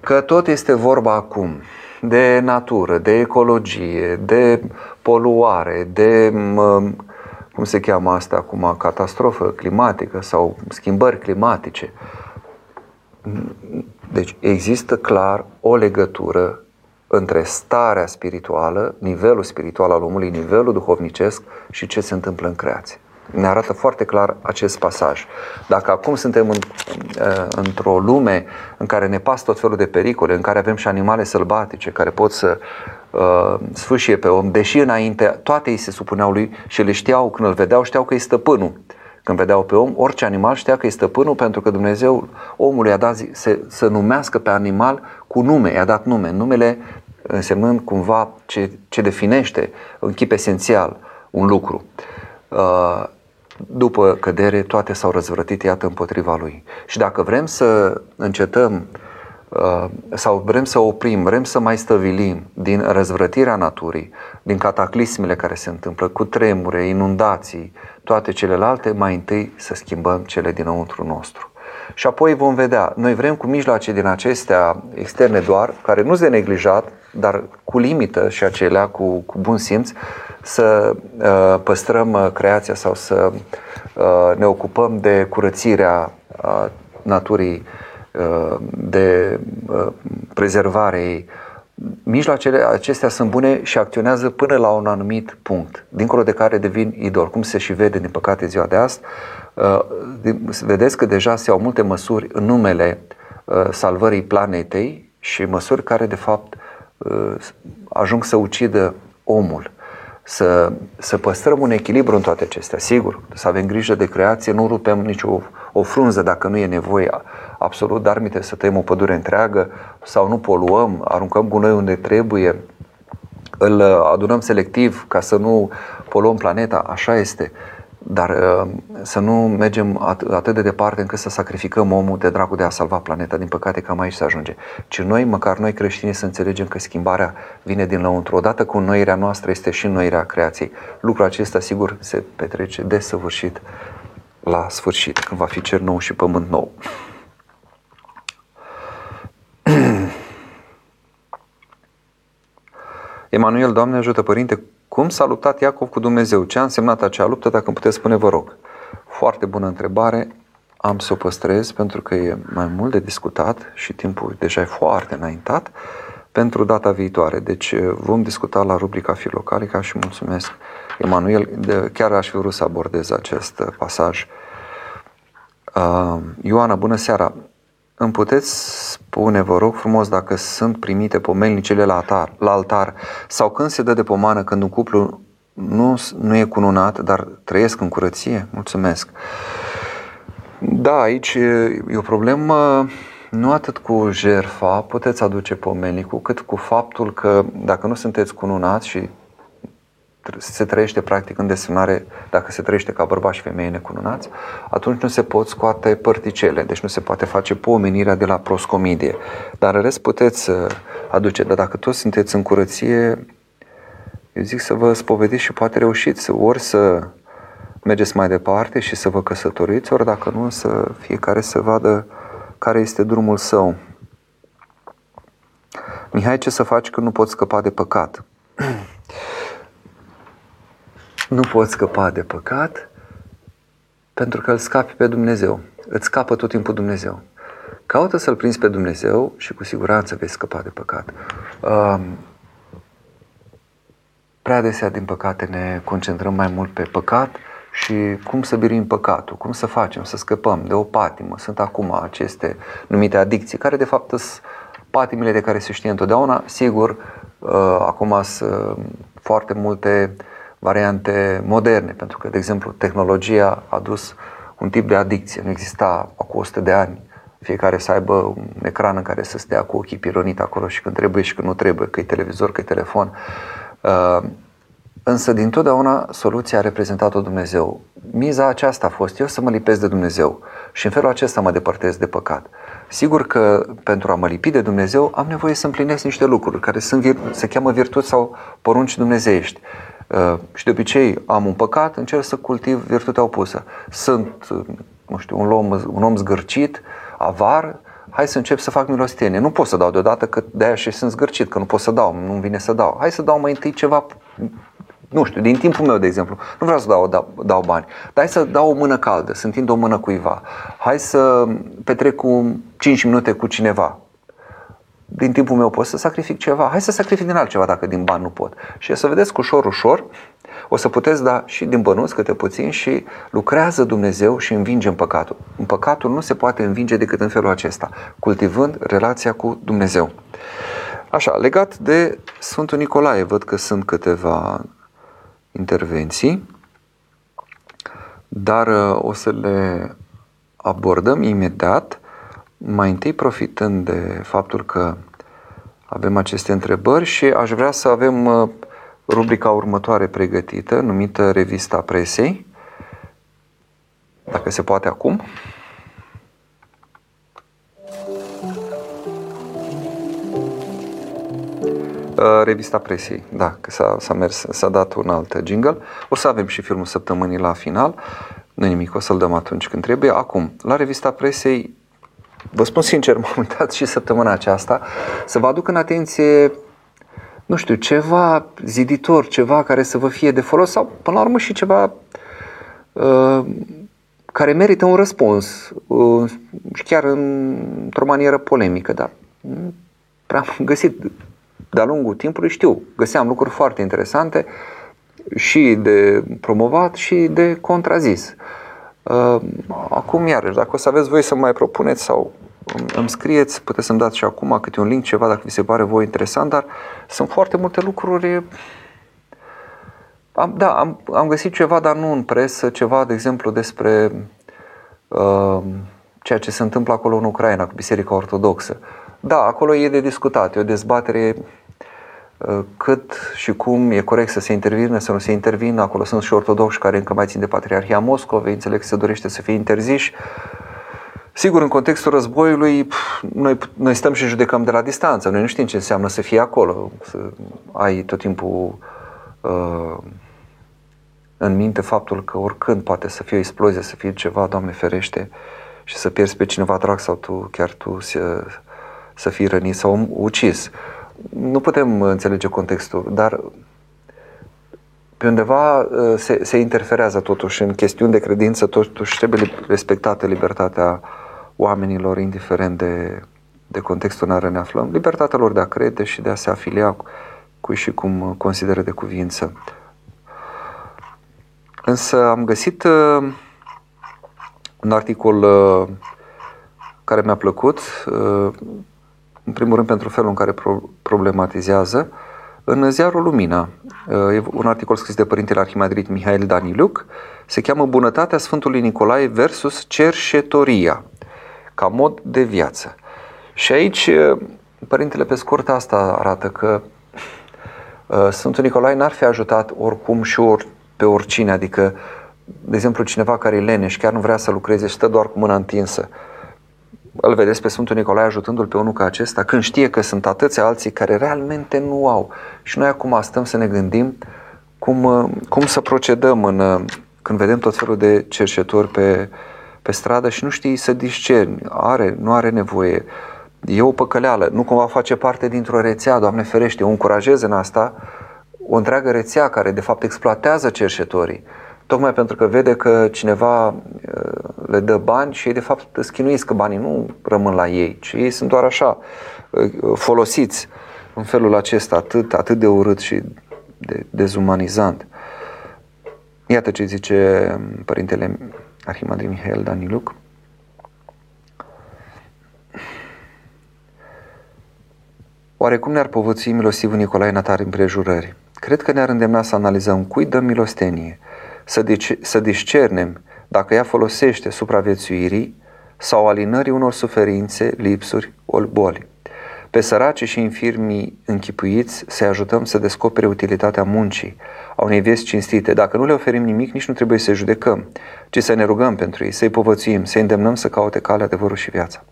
Că tot este vorba acum de natură, de ecologie, de poluare, de cum se cheamă asta acum, catastrofă climatică sau schimbări climatice. Deci există clar o legătură între starea spirituală, nivelul spiritual al omului, nivelul duhovnicesc și ce se întâmplă în creație. Ne arată foarte clar acest pasaj. Dacă acum suntem în, uh, într-o lume în care ne pas tot felul de pericole, în care avem și animale sălbatice care pot să uh, sfâșie pe om, deși înainte toate ei se supuneau lui și le știau, când îl vedeau, știau că e stăpânul. Când vedeau pe om, orice animal știa că e stăpânul pentru că Dumnezeu omului a dat zi, să, să numească pe animal cu nume, i-a dat nume, numele însemnând cumva ce, ce definește în chip esențial un lucru. Uh, după cădere, toate s-au răzvrătit, iată, împotriva lui. Și dacă vrem să încetăm uh, sau vrem să oprim, vrem să mai stăvilim din răzvrătirea naturii, din cataclismele care se întâmplă, cu tremure, inundații, toate celelalte, mai întâi să schimbăm cele dinăuntru nostru. Și apoi vom vedea, noi vrem cu mijloace din acestea externe doar, care nu sunt de neglijat, dar cu limită și acelea cu, cu bun simț, să uh, păstrăm uh, creația sau să uh, ne ocupăm de curățirea uh, naturii, uh, de uh, prezervarea ei. Mijloacele acestea sunt bune și acționează până la un anumit punct, dincolo de care devin idol, cum se și vede din păcate ziua de azi. Uh, vedeți că deja se iau multe măsuri în numele uh, salvării planetei și măsuri care de fapt uh, ajung să ucidă omul. Să, să păstrăm un echilibru în toate acestea, sigur, să avem grijă de creație, nu rupem nicio o frunză dacă nu e nevoie absolut, dar mi să tăiem o pădure întreagă sau nu poluăm, aruncăm gunoi unde trebuie, îl adunăm selectiv ca să nu poluăm planeta, așa este dar uh, să nu mergem atât de departe încât să sacrificăm omul de dragul de a salva planeta. Din păcate cam aici se ajunge. Ci noi, măcar noi creștini, să înțelegem că schimbarea vine din lăuntru. Odată cu înnoirea noastră este și înnoirea creației. Lucrul acesta, sigur, se petrece desăvârșit la sfârșit, când va fi cer nou și pământ nou. [clears throat] Emanuel, Doamne ajută, Părinte, cum s-a luptat Iacov cu Dumnezeu? Ce a însemnat acea luptă, dacă îmi puteți spune, vă rog? Foarte bună întrebare. Am să o păstrez pentru că e mai mult de discutat și timpul deja e foarte înaintat pentru data viitoare. Deci eh, vom discuta la rubrica Filocalica și mulțumesc, Emanuel. Chiar aș fi vrut să abordez acest pasaj. Uh, Ioana, bună seara! Îmi puteți spune, vă rog frumos, dacă sunt primite pomelnicele la altar, la altar sau când se dă de pomană când un cuplu nu, nu e cununat, dar trăiesc în curăție? Mulțumesc! Da, aici e o problemă nu atât cu jerfa puteți aduce pomenicul, cât cu faptul că dacă nu sunteți cununați și se trăiește practic în desemnare, dacă se trăiește ca bărbați și femei necununați, atunci nu se pot scoate părticele, deci nu se poate face pomenirea de la proscomidie. Dar în rest puteți uh, aduce, dar dacă toți sunteți în curăție, eu zic să vă spovediți și poate reușiți ori să mergeți mai departe și să vă căsătoriți, ori dacă nu, să fiecare să vadă care este drumul său. Mihai, ce să faci când nu poți scăpa de păcat? Nu poți scăpa de păcat pentru că îl scapi pe Dumnezeu. Îți scapă tot timpul Dumnezeu. Caută să-L prinzi pe Dumnezeu și cu siguranță vei scăpa de păcat. Um, prea adesea, din păcate, ne concentrăm mai mult pe păcat și cum să biruim păcatul, cum să facem, să scăpăm de o patimă. Sunt acum aceste numite adicții, care de fapt sunt patimile de care se știe întotdeauna. Sigur, uh, acum sunt foarte multe uh, variante moderne, pentru că, de exemplu, tehnologia a dus un tip de adicție. Nu exista acum 100 de ani fiecare să aibă un ecran în care să stea cu ochii pironit acolo și când trebuie și când nu trebuie, că e televizor, că e telefon. Uh, însă, din totdeauna, soluția a reprezentat-o Dumnezeu. Miza aceasta a fost eu să mă lipesc de Dumnezeu și în felul acesta mă depărtez de păcat. Sigur că pentru a mă lipi de Dumnezeu am nevoie să împlinesc niște lucruri care sunt, se cheamă virtuți sau porunci dumnezeiești. Uh, și de obicei am un păcat, încerc să cultiv virtutea opusă. Sunt, uh, nu știu, un om, un om zgârcit, avar, hai să încep să fac milostenie. Nu pot să dau deodată, că de-aia și sunt zgârcit, că nu pot să dau, nu vine să dau. Hai să dau mai întâi ceva, nu știu, din timpul meu, de exemplu. Nu vreau să dau, dau, dau bani, dar hai să dau o mână caldă, să întind o mână cuiva. Hai să petrec cu 5 minute cu cineva. Din timpul meu pot să sacrific ceva, hai să sacrific din altceva dacă din bani nu pot. Și să vedeți cu ușor, ușor, o să puteți da și din bănuți câte puțin și lucrează Dumnezeu și învinge în păcatul. În păcatul nu se poate învinge decât în felul acesta, cultivând relația cu Dumnezeu. Așa, legat de Sfântul Nicolae, văd că sunt câteva intervenții, dar uh, o să le abordăm imediat, mai întâi profitând de faptul că avem aceste întrebări și aș vrea să avem uh, rubrica următoare pregătită, numită Revista Presei, dacă se poate acum. Uh, revista Presiei, da, că s-a, s-a, mers, s-a dat un alt jingle. O să avem și filmul săptămânii la final. Nu nimic, o să-l dăm atunci când trebuie. Acum, la revista Presei, vă spun sincer, [laughs] m-am uitat și săptămâna aceasta să vă aduc în atenție nu știu, ceva ziditor, ceva care să vă fie de folos sau, până la urmă, și ceva uh, care merită un răspuns uh, și chiar într-o manieră polemică, dar prea am găsit de-a lungul timpului, știu, găseam lucruri foarte interesante și de promovat și de contrazis. Uh, acum, iarăși, dacă o să aveți voi să mai propuneți sau îmi scrieți, puteți să-mi dați și acum câte un link, ceva, dacă vi se pare voi interesant, dar sunt foarte multe lucruri am, da, am, am găsit ceva, dar nu în presă, ceva, de exemplu, despre uh, ceea ce se întâmplă acolo în Ucraina cu Biserica Ortodoxă. Da, acolo e de discutat, e o dezbatere uh, cât și cum e corect să se intervină, să nu se intervină. Acolo sunt și ortodoxi care încă mai țin de Patriarhia Moscovei, înțeleg că se dorește să fie interziși. Sigur, în contextul războiului, noi, noi stăm și judecăm de la distanță. Noi nu știm ce înseamnă să fii acolo, să ai tot timpul uh, în minte faptul că oricând poate să fie o explozie, să fie ceva, Doamne ferește, și să pierzi pe cineva drag sau tu, chiar tu, să, să fii rănit sau ucis. Nu putem înțelege contextul, dar pe undeva uh, se, se interferează totuși în chestiuni de credință, totuși trebuie respectată libertatea oamenilor, indiferent de, de contextul în care ne aflăm, libertatea lor de a crede și de a se afilia cui și cum consideră de cuvință. Însă am găsit uh, un articol uh, care mi-a plăcut, uh, în primul rând pentru felul în care pro- problematizează, în ziarul Lumina, uh, e un articol scris de Părintele Arhimandrit Mihail Daniluc, se cheamă Bunătatea Sfântului Nicolae versus cerșetoria ca mod de viață. Și aici Părintele pe scurt asta arată că Sfântul Nicolae n-ar fi ajutat oricum și ori, pe oricine, adică de exemplu cineva care e leneș, chiar nu vrea să lucreze și stă doar cu mâna întinsă. Îl vedeți pe Sfântul Nicolae ajutându-l pe unul ca acesta când știe că sunt atâția alții care realmente nu au. Și noi acum stăm să ne gândim cum, cum să procedăm în, când vedem tot felul de cerșetori pe, pe stradă și nu știi să discerni, are, nu are nevoie, e o păcăleală, nu cumva face parte dintr-o rețea, Doamne ferește, o încurajez în asta, o întreagă rețea care de fapt exploatează cerșetorii, tocmai pentru că vede că cineva uh, le dă bani și ei de fapt schinuiesc că banii nu rămân la ei, ci ei sunt doar așa uh, folosiți în felul acesta atât, atât de urât și de dezumanizant. Iată ce zice Părintele Arhimandri Mihail Daniluc. Oarecum ne-ar povățui milostivul Nicolae Natar împrejurări? Cred că ne-ar îndemna să analizăm cui dăm milostenie, să, dice- să discernem dacă ea folosește supraviețuirii sau alinării unor suferințe, lipsuri, ori boli. Pe săraci și infirmii închipuiți să ajutăm să descopere utilitatea muncii, a unei vieți cinstite. Dacă nu le oferim nimic, nici nu trebuie să judecăm, ci să ne rugăm pentru ei, să-i povățuim, să-i îndemnăm să caute calea, adevărul și viața.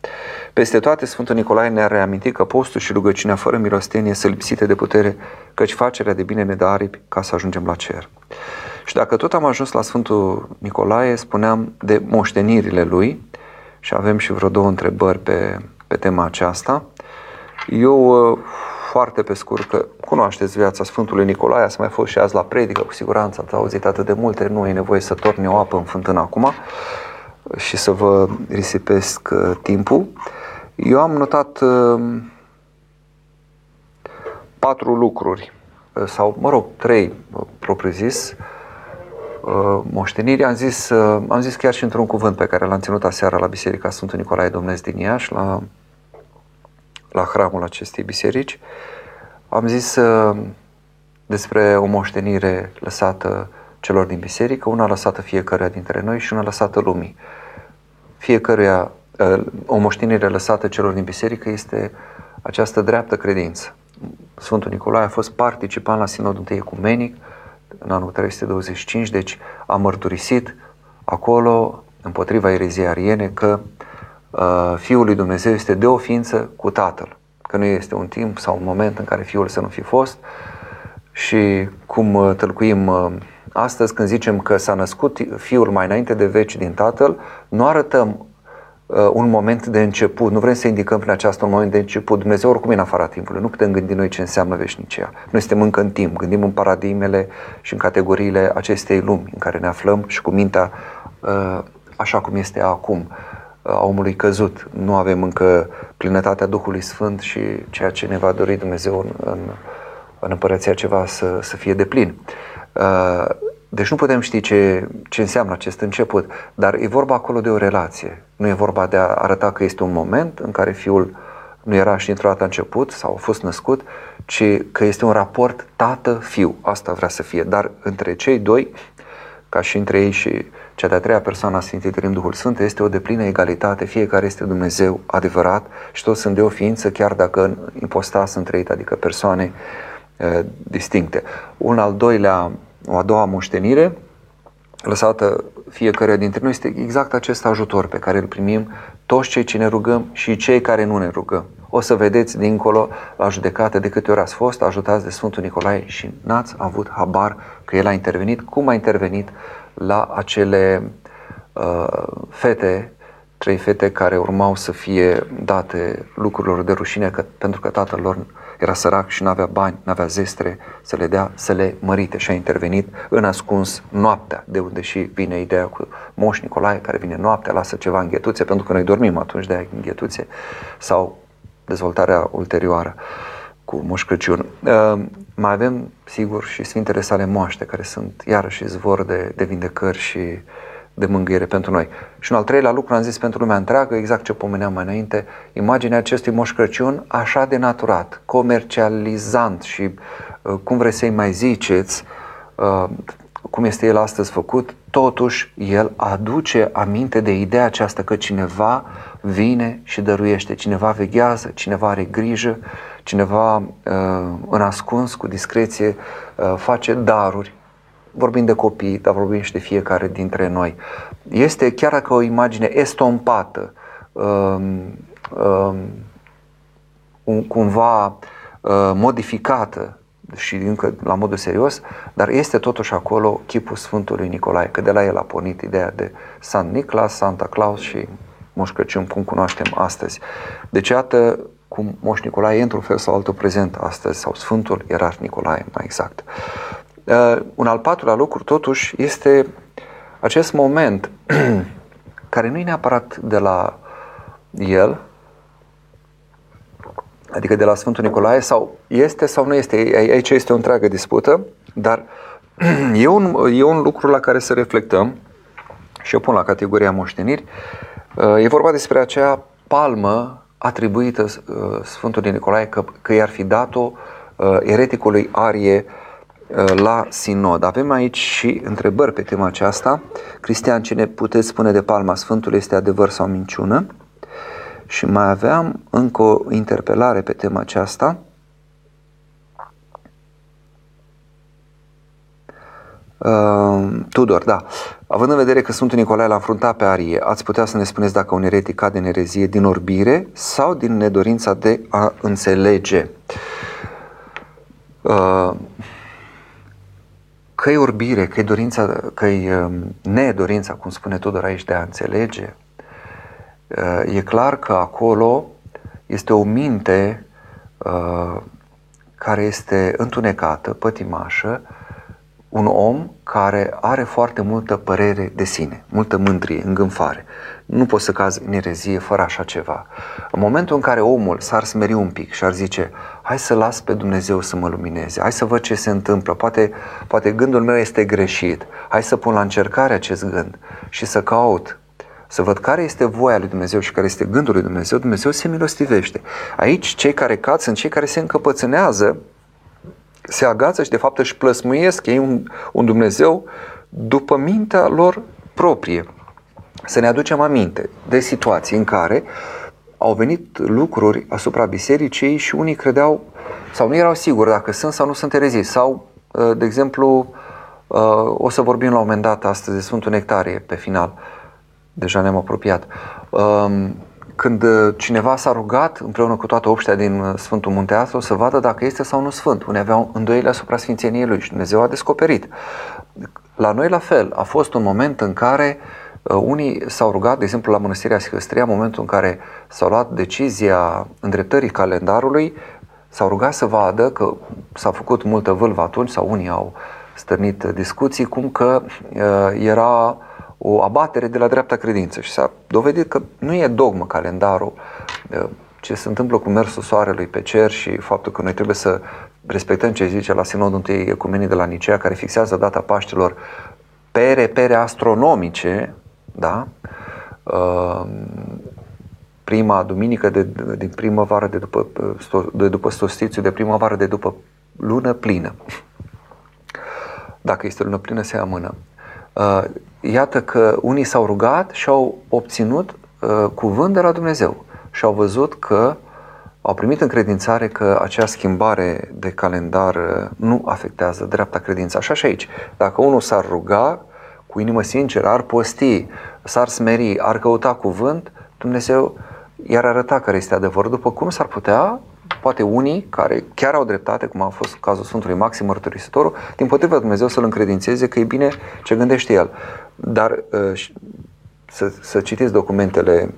Peste toate, Sfântul Nicolae ne-a reamintit că postul și rugăciunea fără milostenie sunt lipsite de putere, căci facerea de bine ne dă aripi ca să ajungem la cer. Și dacă tot am ajuns la Sfântul Nicolae, spuneam de moștenirile lui și avem și vreo două întrebări pe, pe tema aceasta. Eu uh, foarte pe scurt că cunoașteți viața Sfântului Nicolae, ați mai fost și azi la predică, cu siguranță ați auzit atât de multe, nu e nevoie să torni o apă în fântână acum și să vă risipesc uh, timpul. Eu am notat uh, patru lucruri, sau mă rog, trei propriu-zis, moșteniri. Am zis, am zis chiar și într-un cuvânt pe care l-am ținut aseară la Biserica Sfântul Nicolae Domnesc din Iași, la, la hramul acestei biserici. Am zis despre o moștenire lăsată celor din biserică, una lăsată fiecăruia dintre noi și una lăsată lumii. Fiecăruia, o moștenire lăsată celor din biserică este această dreaptă credință. Sfântul Nicolae a fost participant la Sinodul I Ecumenic în anul 325, deci a mărturisit acolo împotriva ereziei ariene că uh, Fiul lui Dumnezeu este de o ființă cu Tatăl, că nu este un timp sau un moment în care Fiul să nu fi fost. Și cum uh, tălcuim uh, astăzi când zicem că s-a născut Fiul mai înainte de veci din Tatăl, nu arătăm uh, un moment de început, nu vrem să indicăm prin aceasta un moment de început. Dumnezeu oricum e în afara timpului, nu putem gândi noi ce înseamnă veșnicia. Noi suntem încă în timp, gândim în paradigmele și în categoriile acestei lumi în care ne aflăm și cu mintea uh, așa cum este acum uh, a omului căzut. Nu avem încă plinătatea Duhului Sfânt și ceea ce ne va dori Dumnezeu în, în, în împărăția ceva să, să fie de plin. Uh, deci nu putem ști ce, ce înseamnă acest început, dar e vorba acolo de o relație. Nu e vorba de a arăta că este un moment în care fiul nu era și dintr-o dată început sau a fost născut, ci că este un raport tată-fiu. Asta vrea să fie. Dar între cei doi, ca și între ei și cea de-a treia persoană a Sfintei Trăim Duhul Sfânt, este o deplină egalitate. Fiecare este Dumnezeu adevărat și toți sunt de o ființă, chiar dacă în imposta sunt trăite, adică persoane uh, distincte. Un al doilea o a doua moștenire lăsată fiecare dintre noi este exact acest ajutor pe care îl primim toți cei ce ne rugăm și cei care nu ne rugăm. O să vedeți dincolo la judecată de câte ori ați fost ajutați de Sfântul Nicolae și n-ați avut habar că el a intervenit, cum a intervenit la acele uh, fete, trei fete care urmau să fie date lucrurilor de rușine că, pentru că tatăl lor era sărac și nu avea bani, nu avea zestre să le dea, să le mărite și a intervenit în ascuns noaptea, de unde și vine ideea cu Moș Nicolae care vine noaptea, lasă ceva în ghetuțe, pentru că noi dormim atunci de aia în ghetuțe, sau dezvoltarea ulterioară cu Moș Crăciun. Uh, mai avem, sigur, și Sfintele sale moaște, care sunt iarăși izvor de, de vindecări și de mângâiere pentru noi. Și un al treilea lucru am zis pentru lumea întreagă, exact ce pomeneam mai înainte, imaginea acestui Moș Crăciun așa de naturat, comercializant și uh, cum vreți să-i mai ziceți, uh, cum este el astăzi făcut, totuși el aduce aminte de ideea aceasta că cineva vine și dăruiește, cineva veghează, cineva are grijă, cineva uh, în ascuns, cu discreție, uh, face daruri vorbim de copii, dar vorbim și de fiecare dintre noi. Este chiar ca o imagine estompată, um, um, cumva uh, modificată și încă la modul serios, dar este totuși acolo chipul Sfântului Nicolae, că de la el a pornit ideea de Sant Niclas, Santa Claus și Moș Crăciun, cum cunoaștem astăzi. Deci, iată cum Moș Nicolae e într-un fel sau altul prezent astăzi, sau Sfântul Ierarh Nicolae, mai exact. Uh, un al patrulea lucru, totuși, este acest moment [clears throat] care nu e neapărat de la el, adică de la Sfântul Nicolae, sau este sau nu este. Aici este o întreagă dispută, dar [clears throat] e un, e un lucru la care să reflectăm și eu pun la categoria moșteniri. Uh, e vorba despre acea palmă atribuită uh, Sfântului Nicolae că, că i-ar fi dat-o uh, ereticului Arie Uh, la sinod. Avem aici și întrebări pe tema aceasta. Cristian, ce ne puteți spune de palma Sfântului este adevăr sau minciună? Și mai aveam încă o interpelare pe tema aceasta. Uh, Tudor, da. Având în vedere că Sfântul Nicolae l-a înfruntat pe Arie, ați putea să ne spuneți dacă un eretic cade în erezie din orbire sau din nedorința de a înțelege? Uh, că e orbire, că e dorința, că e um, nedorința, cum spune Tudor aici, de a înțelege, uh, e clar că acolo este o minte uh, care este întunecată, pătimașă, un om care are foarte multă părere de sine, multă mândrie, îngânfare. Nu poți să cazi în erezie fără așa ceva. În momentul în care omul s-ar smeri un pic și ar zice hai să las pe Dumnezeu să mă lumineze, hai să văd ce se întâmplă, poate, poate gândul meu este greșit, hai să pun la încercare acest gând și să caut să văd care este voia lui Dumnezeu și care este gândul lui Dumnezeu, Dumnezeu se milostivește. Aici cei care cad sunt cei care se încăpățânează se agață și de fapt își plăsmuiesc ei un, un Dumnezeu după mintea lor proprie. Să ne aducem aminte de situații în care au venit lucruri asupra bisericii și unii credeau sau nu erau siguri dacă sunt sau nu sunt erezii sau, uh, de exemplu, uh, o să vorbim la un moment dat astăzi de Sfântul Nectarie pe final, deja ne-am apropiat. Um, când uh, cineva s-a rugat împreună cu toată obștea din uh, Sfântul Munteastru să vadă dacă este sau nu sfânt. Unii aveau îndoieli asupra sfințeniei lui și Dumnezeu a descoperit. La noi la fel, a fost un moment în care uh, unii s-au rugat, de exemplu la Mănăstirea Sihăstria, în momentul în care s-a luat decizia îndreptării calendarului, s-au rugat să vadă că s-a făcut multă vâlvă atunci sau unii au stârnit discuții cum că era o abatere de la dreapta credință și s-a dovedit că nu e dogmă calendarul, ce se întâmplă cu mersul soarelui pe cer și faptul că noi trebuie să respectăm ce zice la Sinodul întâi Ecumenii de la Nicea, care fixează data Paștilor pe repere astronomice, da? prima duminică de, din primăvară de după, de după solstițiu, de primăvară de după lună plină. Dacă este lună plină, se amână. Uh, iată că unii s-au rugat și au obținut uh, cuvânt de la Dumnezeu și au văzut că au primit încredințare că acea schimbare de calendar uh, nu afectează dreapta credință. Așa și aici. Dacă unul s-ar ruga cu inimă sinceră, ar posti, s-ar smeri, ar căuta cuvânt, Dumnezeu i-ar arăta care este adevărul, după cum s-ar putea poate unii care chiar au dreptate, cum a fost cazul Sfântului Maxim Mărturisitorul, din potrivă Dumnezeu să-l încredințeze că e bine ce gândește el. Dar uh, să, să citiți documentele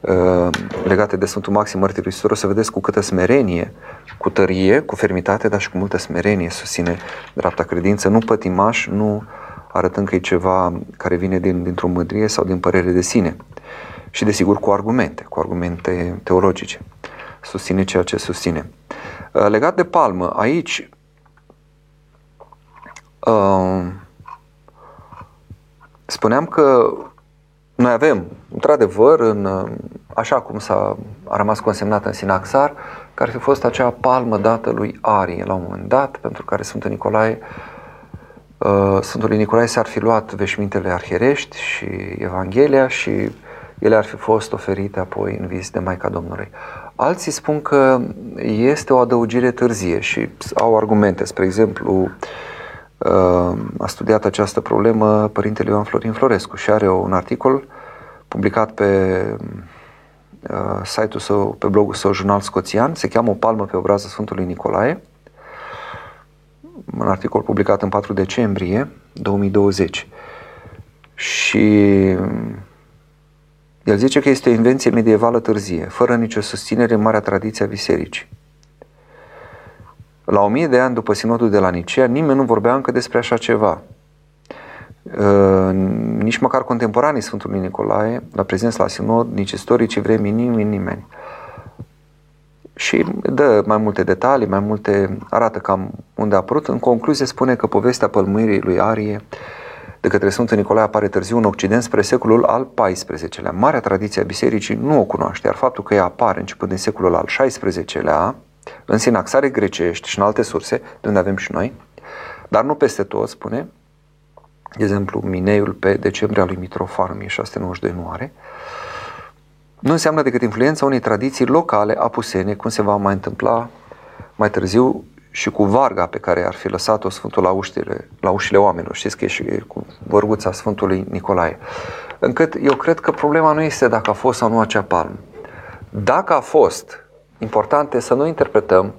uh, legate de Sfântul Maxim Mărturisitorul, să vedeți cu câtă smerenie, cu tărie, cu fermitate, dar și cu multă smerenie susține dreapta credință, nu pătimaș, nu arătând că e ceva care vine din, dintr-o mândrie sau din părere de sine. Și desigur cu argumente, cu argumente teologice susține ceea ce susține. Uh, legat de palmă, aici uh, spuneam că noi avem, într-adevăr, în, uh, așa cum s-a a rămas consemnat în Sinaxar, care ar fi fost acea palmă dată lui Arie la un moment dat, pentru care Sfântul Nicolae Sfântul Nicolae s-ar fi luat veșmintele arhierești și Evanghelia și ele ar fi fost oferite apoi în vis de Maica Domnului. Alții spun că este o adăugire târzie și au argumente. Spre exemplu, uh, a studiat această problemă Părintele Ioan Florin Florescu și are un articol publicat pe uh, site-ul său, pe blogul său Jurnal Scoțian, se cheamă O palmă pe obrază Sfântului Nicolae, un articol publicat în 4 decembrie 2020. Și el zice că este o invenție medievală târzie, fără nicio susținere în marea tradiție a bisericii. La o mie de ani după sinodul de la Nicea, nimeni nu vorbea încă despre așa ceva. Uh, nici măcar contemporanii Sfântului Nicolae, la prezență la sinod, nici istoricii vremii, nimeni, nimeni. Și dă mai multe detalii, mai multe, arată cam unde a apărut. În concluzie spune că povestea pălmuirii lui Arie de către Sfântul Nicolae apare târziu în Occident spre secolul al XIV-lea. Marea tradiție a bisericii nu o cunoaște, iar faptul că ea apare începând din secolul al XVI-lea, în sinaxare grecești și în alte surse, de unde avem și noi, dar nu peste tot, spune, de exemplu, Mineiul pe decembrie al lui Mitrofan 1692 nu are, nu înseamnă decât influența unei tradiții locale apusene, cum se va mai întâmpla mai târziu și cu varga pe care ar fi lăsat-o Sfântul la ușile, la ușile oamenilor. Știți că e și cu vărguța Sfântului Nicolae. Încât eu cred că problema nu este dacă a fost sau nu acea palmă. Dacă a fost, important este să nu interpretăm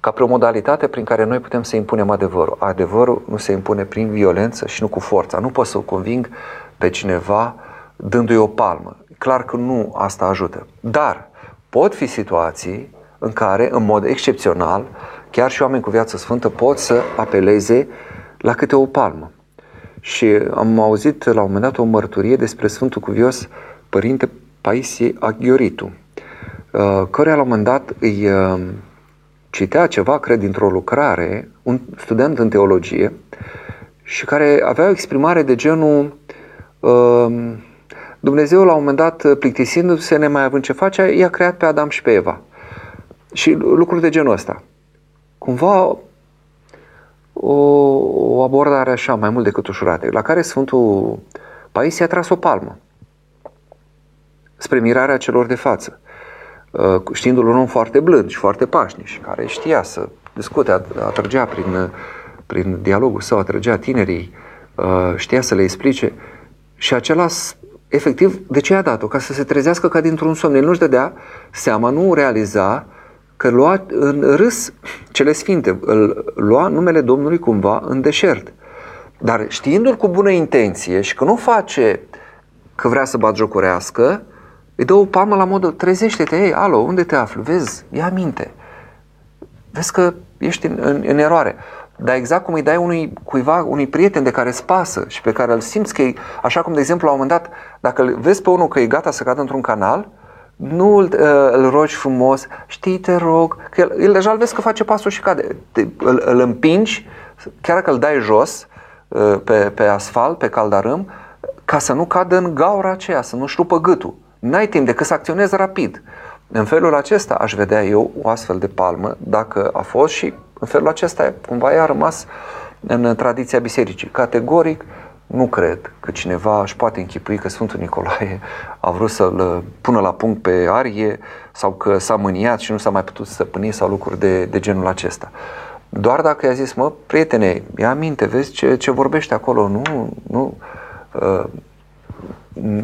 ca pe o modalitate prin care noi putem să impunem adevărul. Adevărul nu se impune prin violență și nu cu forța. Nu pot să o conving pe cineva dându-i o palmă. Clar că nu asta ajută. Dar pot fi situații în care, în mod excepțional, chiar și oameni cu viață sfântă pot să apeleze la câte o palmă. Și am auzit la un moment dat o mărturie despre Sfântul Cuvios Părinte Paisie Aghioritu, uh, care la un moment dat îi uh, citea ceva, cred, dintr-o lucrare, un student în teologie, și care avea o exprimare de genul uh, Dumnezeu la un moment dat, plictisindu-se, nemai având ce face, i-a creat pe Adam și pe Eva. Și lucruri de genul ăsta. Cumva o, o abordare așa, mai mult decât ușurată, la care Sfântul Paisie a tras o palmă spre mirarea celor de față, uh, știindu-l un om foarte blând și foarte pașnic și care știa să discute, atrăgea prin, prin dialogul său, atrăgea tinerii, uh, știa să le explice și acela efectiv, de ce a dat-o? Ca să se trezească ca dintr-un somn. El nu-și dădea seama, nu realiza că lua în râs cele sfinte, îl lua numele Domnului cumva în deșert. Dar știindu-l cu bună intenție și că nu face că vrea să batjocorească, îi dă o palmă la modul, trezește-te, ei, alo, unde te afli? Vezi, ia minte. Vezi că ești în, în, în eroare. Dar exact cum îi dai unui cuiva, unui prieten de care îți pasă și pe care îl simți că e, așa cum de exemplu la un moment dat, dacă îl vezi pe unul că e gata să cadă într-un canal, nu îl, uh, îl rogi frumos, știi, te rog, că el, el deja îl vezi că face pasul și cade. Te, îl, îl împingi, chiar dacă îl dai jos uh, pe, pe asfalt, pe caldarâm, ca să nu cadă în gaura aceea, să nu-și rupă gâtul. N-ai timp decât să acționezi rapid. În felul acesta aș vedea eu o astfel de palmă, dacă a fost și în felul acesta cumva i-a rămas în tradiția bisericii. Categoric, nu cred că cineva își poate închipui că Sfântul Nicolae a vrut să-l pună la punct pe arie sau că s-a mâniat și nu s-a mai putut stăpâni sau lucruri de, de genul acesta. Doar dacă i-a zis, mă, prietene, ia aminte, vezi ce, ce vorbește acolo, nu, nu, uh,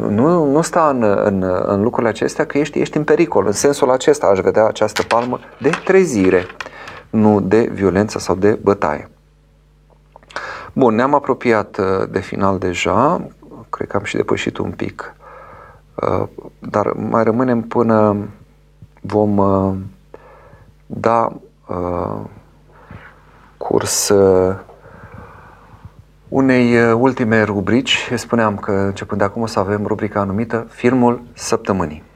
nu, nu sta în, în, în lucrurile acestea că ești, ești în pericol. În sensul acesta aș vedea această palmă de trezire, nu de violență sau de bătaie. Bun, ne-am apropiat uh, de final deja, cred că am și depășit un pic, uh, dar mai rămânem până vom uh, da curs unei ultime rubrici. Spuneam că începând de acum o să avem rubrica anumită Filmul Săptămânii.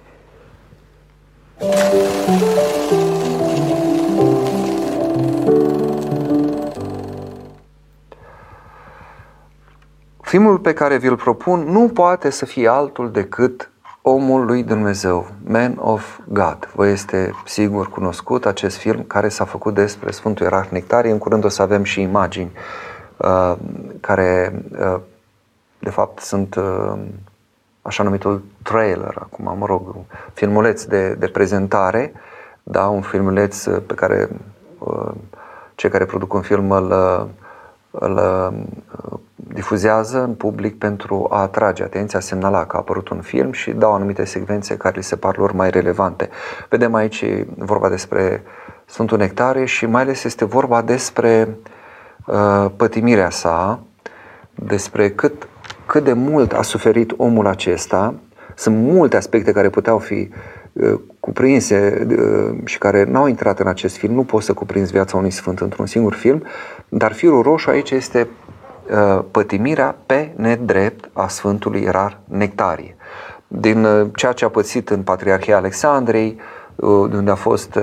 Filmul pe care vi-l propun nu poate să fie altul decât Omul lui Dumnezeu, Man of God. Vă este sigur cunoscut acest film care s-a făcut despre Sfântul Ierarh Nectarie. În curând o să avem și imagini uh, care, uh, de fapt, sunt uh, așa numitul trailer, acum, mă rog, filmuleț de, de prezentare, da, un filmuleț pe care uh, cei care produc un film îl, uh, îl uh, difuzează în public pentru a atrage atenția, semnala că a apărut un film și dau anumite secvențe care li se par lor mai relevante. Vedem aici vorba despre Sfântul Nectare și mai ales este vorba despre uh, pătimirea sa, despre cât, cât de mult a suferit omul acesta. Sunt multe aspecte care puteau fi uh, cuprinse uh, și care n-au intrat în acest film. Nu poți să cuprinzi viața unui sfânt într-un singur film, dar firul roșu aici este Uh, pătimirea pe nedrept a Sfântului Rar Nectarie. Din uh, ceea ce a pățit în Patriarhia Alexandrei, uh, de unde a fost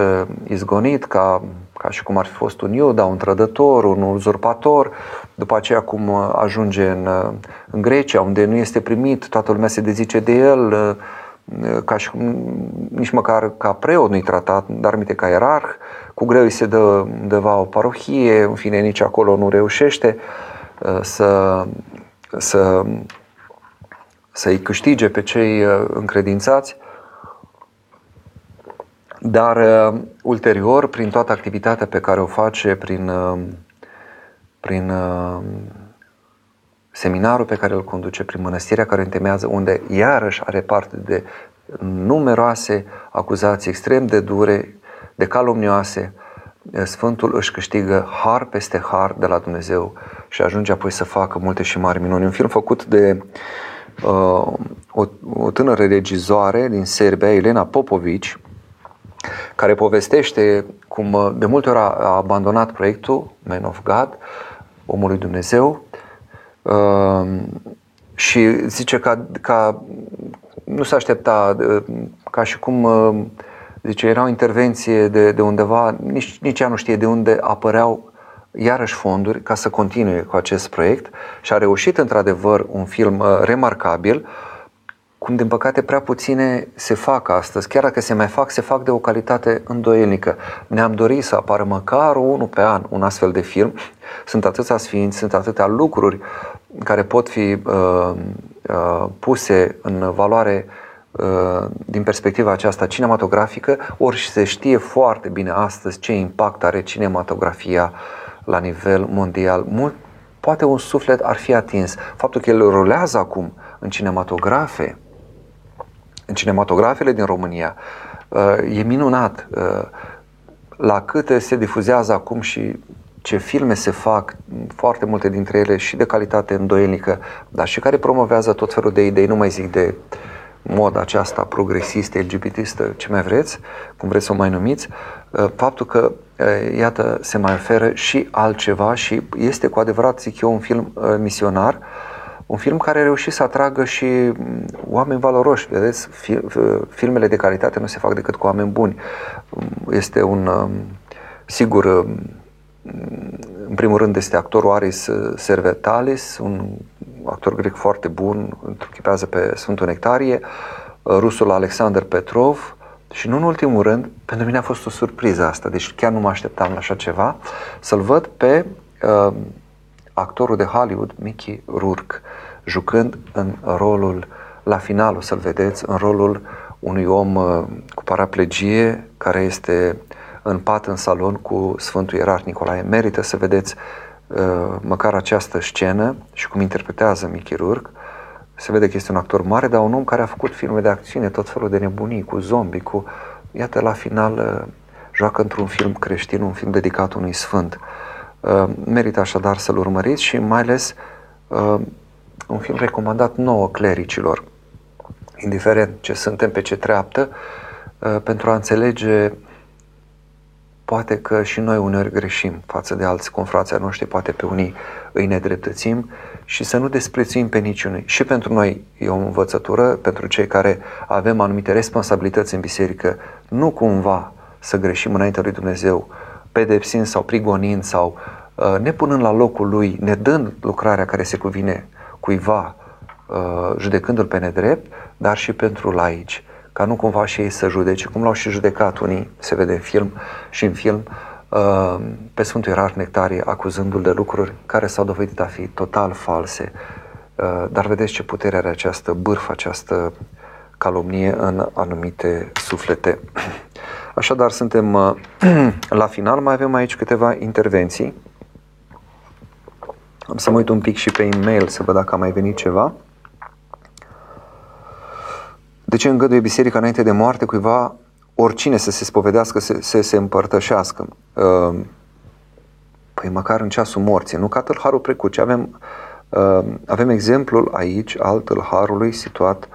izgonit ca, ca și cum ar fi fost un iuda, un trădător, un uzurpator, după aceea cum ajunge în, în Grecia, unde nu este primit, toată lumea se dezice de el, ca și cum, nici măcar ca preot nu-i tratat, dar minte ca ierarh, cu greu îi se dă undeva o parohie, în fine nici acolo nu reușește. Uh, Uh, să, să, să-i câștige pe cei uh, încredințați, dar uh, ulterior, prin toată activitatea pe care o face, prin, prin seminarul pe care îl conduce, prin mănăstirea care o întemeiază, unde iarăși are parte de numeroase acuzații extrem de dure, de calomnioase, Sfântul își câștigă har peste har de la Dumnezeu și ajunge apoi să facă multe și mari minuni. Un film făcut de uh, o, o tânără regizoare din Serbia, Elena Popovici, care povestește cum uh, de multe ori a, a abandonat proiectul Man of God, omului Dumnezeu uh, și zice ca, ca nu se aștepta uh, ca și cum uh, zice, era o intervenție de, de undeva, nici, nici ea nu știe de unde apăreau iarăși fonduri ca să continue cu acest proiect și a reușit într-adevăr un film uh, remarcabil cum din păcate prea puține se fac astăzi, chiar dacă se mai fac, se fac de o calitate îndoielnică. Ne-am dorit să apară măcar unul pe an un astfel de film. Sunt atâția sfinți, sunt atâtea lucruri care pot fi uh, uh, puse în valoare uh, din perspectiva aceasta cinematografică, ori se știe foarte bine astăzi ce impact are cinematografia la nivel mondial. Mult, poate un suflet ar fi atins. Faptul că el rulează acum în cinematografe, în cinematografele din România. Uh, e minunat uh, la câte se difuzează acum și ce filme se fac, foarte multe dintre ele și de calitate îndoielnică, dar și care promovează tot felul de idei, nu mai zic de moda aceasta progresistă, LGBTistă, ce mai vreți, cum vreți să o mai numiți, uh, faptul că, iată, se mai oferă și altceva și este cu adevărat, zic eu, un film misionar, un film care a reușit să atragă și mm, oameni valoroși. Vedeți, filmele de calitate nu se fac decât cu oameni buni. Mm, este un, mm, sigur, în primul rând este actorul Aris Servetalis, un actor grec foarte bun, întruchipează pe Sfântul Nectarie, rusul Alexander Petrov și nu în ultimul rând, pentru mine a fost o surpriză asta, deci chiar nu mă așteptam la așa ceva, să-l văd pe uh, actorul de Hollywood, Mickey Rourke, jucând în rolul, la final o să-l vedeți, în rolul unui om uh, cu paraplegie care este în pat în salon cu Sfântul Ierarh Nicolae. Merită să vedeți uh, măcar această scenă și cum interpretează Mickey Rourke. Se vede că este un actor mare, dar un om care a făcut filme de acțiune, tot felul de nebunii, cu zombi, cu... Iată, la final uh, joacă într-un film creștin, un film dedicat unui sfânt. Uh, merită așadar să-l urmăriți și mai ales uh, un film recomandat nouă clericilor, indiferent ce suntem, pe ce treaptă, uh, pentru a înțelege poate că și noi uneori greșim față de alți confrații noștri, poate pe unii îi nedreptățim și să nu desprețuim pe niciunui. Și pentru noi e o învățătură, pentru cei care avem anumite responsabilități în biserică, nu cumva să greșim înaintea lui Dumnezeu, pedepsind sau prigonind sau uh, ne punând la locul lui, ne dând lucrarea care se cuvine cuiva, uh, judecându-l pe nedrept, dar și pentru laici, ca nu cumva și ei să judece, cum l-au și judecat unii, se vede în film și în film, uh, pe Sfântul Ierarh Nectarie, acuzându-l de lucruri care s-au dovedit a fi total false. Dar vedeți ce putere are această bârfă, această calomnie în anumite suflete. [clears throat] Așadar, suntem uh, [clears throat] la final, mai avem aici câteva intervenții. Am să mă uit un pic și pe e-mail să văd dacă a mai venit ceva. De ce îngăduie biserica înainte de moarte cuiva oricine să se spovedească, să, să se împărtășească? Uh, păi măcar în ceasul morții, nu ca tâlharul precut, avem, uh, avem exemplul aici al tâlharului situat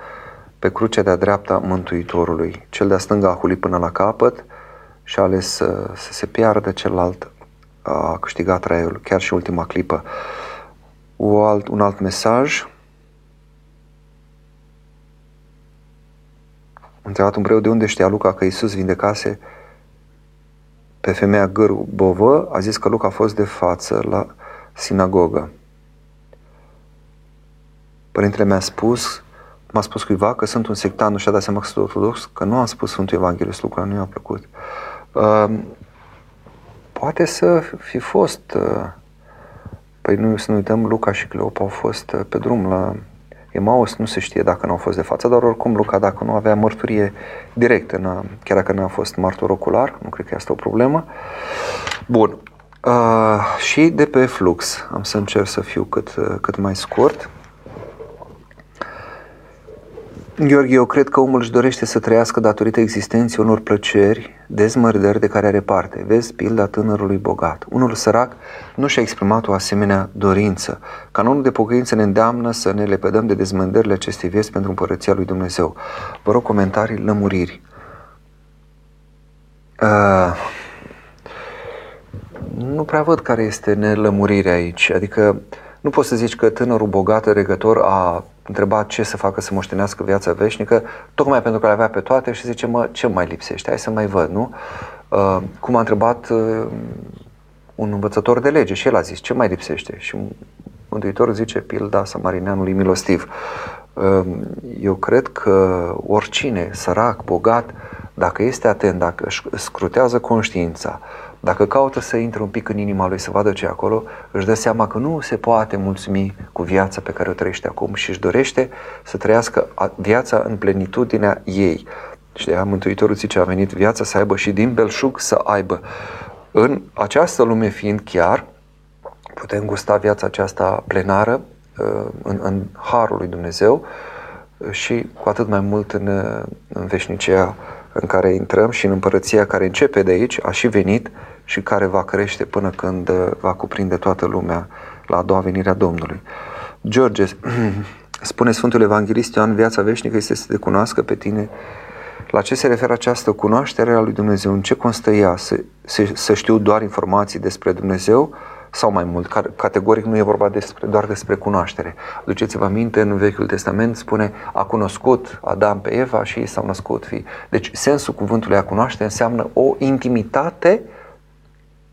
pe crucea de-a dreapta Mântuitorului. Cel de-a stânga a hulit până la capăt și a ales să, să se piardă, celălalt a câștigat traiul, chiar și ultima clipă. O alt, un alt mesaj. Întrebat un preot de unde știa Luca că Iisus vindecase pe femeia gârbovă, a zis că Luca a fost de față la sinagogă. Părintele mi-a spus m-a spus cuiva că sunt un sectan, nu și-a dat seama că sunt ortodox, că nu am spus Sfântul Evanghelist, lucrul nu i-a plăcut. Uh, poate să fi fost, uh, păi nu să nu uităm, Luca și Cleopa au fost uh, pe drum la Emaus, nu se știe dacă nu au fost de față, dar oricum Luca, dacă nu avea mărturie directă, n-a, chiar dacă nu a fost martor ocular, nu cred că asta o problemă. Bun. Uh, și de pe flux, am să încerc să fiu cât, uh, cât mai scurt. Gheorghe, eu cred că omul își dorește să trăiască datorită existenței unor plăceri, dezmărdări de care are parte. Vezi pilda tânărului bogat. Unul sărac nu și-a exprimat o asemenea dorință. Canonul de pocăință ne îndeamnă să ne lepădăm de dezmărdările acestei vieți pentru împărăția lui Dumnezeu. Vă rog comentarii, lămuriri. Uh, nu prea văd care este nelămurirea aici. Adică nu poți să zici că tânărul bogat regător a întrebat ce să facă să moștenească viața veșnică, tocmai pentru că le avea pe toate și zice, mă, ce mai lipsește? Hai să mai văd, nu? Uh, cum a întrebat uh, un învățător de lege și el a zis, ce mai lipsește? Și Mântuitorul zice, pilda samarineanului milostiv. Uh, eu cred că oricine, sărac, bogat, dacă este atent, dacă își scrutează conștiința, dacă caută să intre un pic în inima lui să vadă ce acolo, își dă seama că nu se poate mulțumi cu viața pe care o trăiește acum și își dorește să trăiască viața în plenitudinea ei. Și de aia Mântuitorul zice, a venit viața să aibă și din belșug să aibă. În această lume fiind chiar, putem gusta viața aceasta plenară uh, în, în Harul lui Dumnezeu și cu atât mai mult în, în veșnicia în care intrăm și în împărăția care începe de aici, a și venit și care va crește până când uh, va cuprinde toată lumea la a doua venire a Domnului. George, [clears throat] spune Sfântul Evanghelist Ioan, viața veșnică este să te cunoască pe tine. La ce se referă această cunoaștere a lui Dumnezeu? În ce constă ea? Să, să, să știu doar informații despre Dumnezeu sau mai mult? Categoric nu e vorba despre, doar despre cunoaștere. Duceți-vă aminte, în Vechiul Testament spune a cunoscut Adam pe Eva și ei s-au născut fii. Deci sensul cuvântului a cunoaște înseamnă o intimitate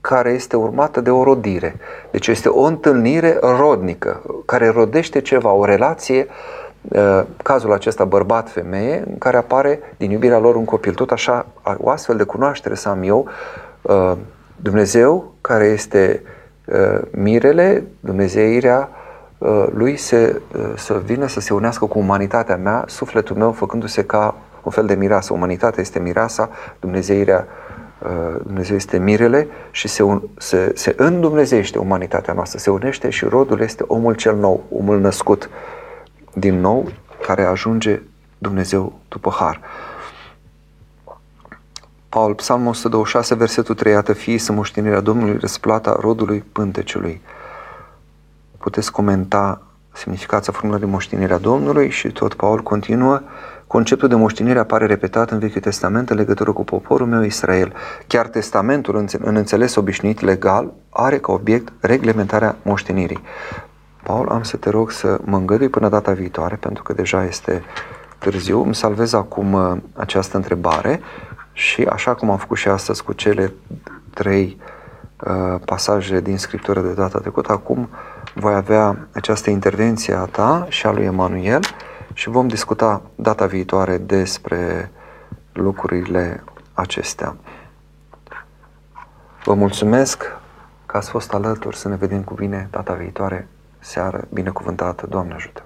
care este urmată de o rodire. Deci este o întâlnire rodnică, care rodește ceva, o relație, uh, cazul acesta bărbat-femeie, în care apare din iubirea lor un copil. Tot așa, o astfel de cunoaștere să am eu, uh, Dumnezeu, care este uh, mirele, Dumnezeirea lui se, să vină să se unească cu umanitatea mea, sufletul meu făcându-se ca un fel de mireasă. Umanitatea este mireasa, Dumnezeirea Uh, Dumnezeu este mirele și se, un, se, se îndumnezește umanitatea noastră, se unește și rodul este omul cel nou, omul născut din nou, care ajunge Dumnezeu după har. Paul, Psalmul 126, versetul 3, iată fii să moștenirea Domnului răsplata rodului pânteciului. Puteți comenta semnificația formulării moștenirea Domnului și tot Paul continuă Conceptul de moștenire apare repetat în Vechiul Testament în legătură cu poporul meu Israel. Chiar testamentul, în înțeles obișnuit legal, are ca obiect reglementarea moștenirii. Paul, am să te rog să mă îngădui până data viitoare, pentru că deja este târziu. Îmi salvez acum uh, această întrebare și așa cum am făcut și astăzi cu cele trei uh, pasaje din Scriptură de data trecută, acum voi avea această intervenție a ta și a lui Emanuel și vom discuta data viitoare despre lucrurile acestea. Vă mulțumesc că ați fost alături să ne vedem cu bine data viitoare. Seară binecuvântată. Doamne ajută!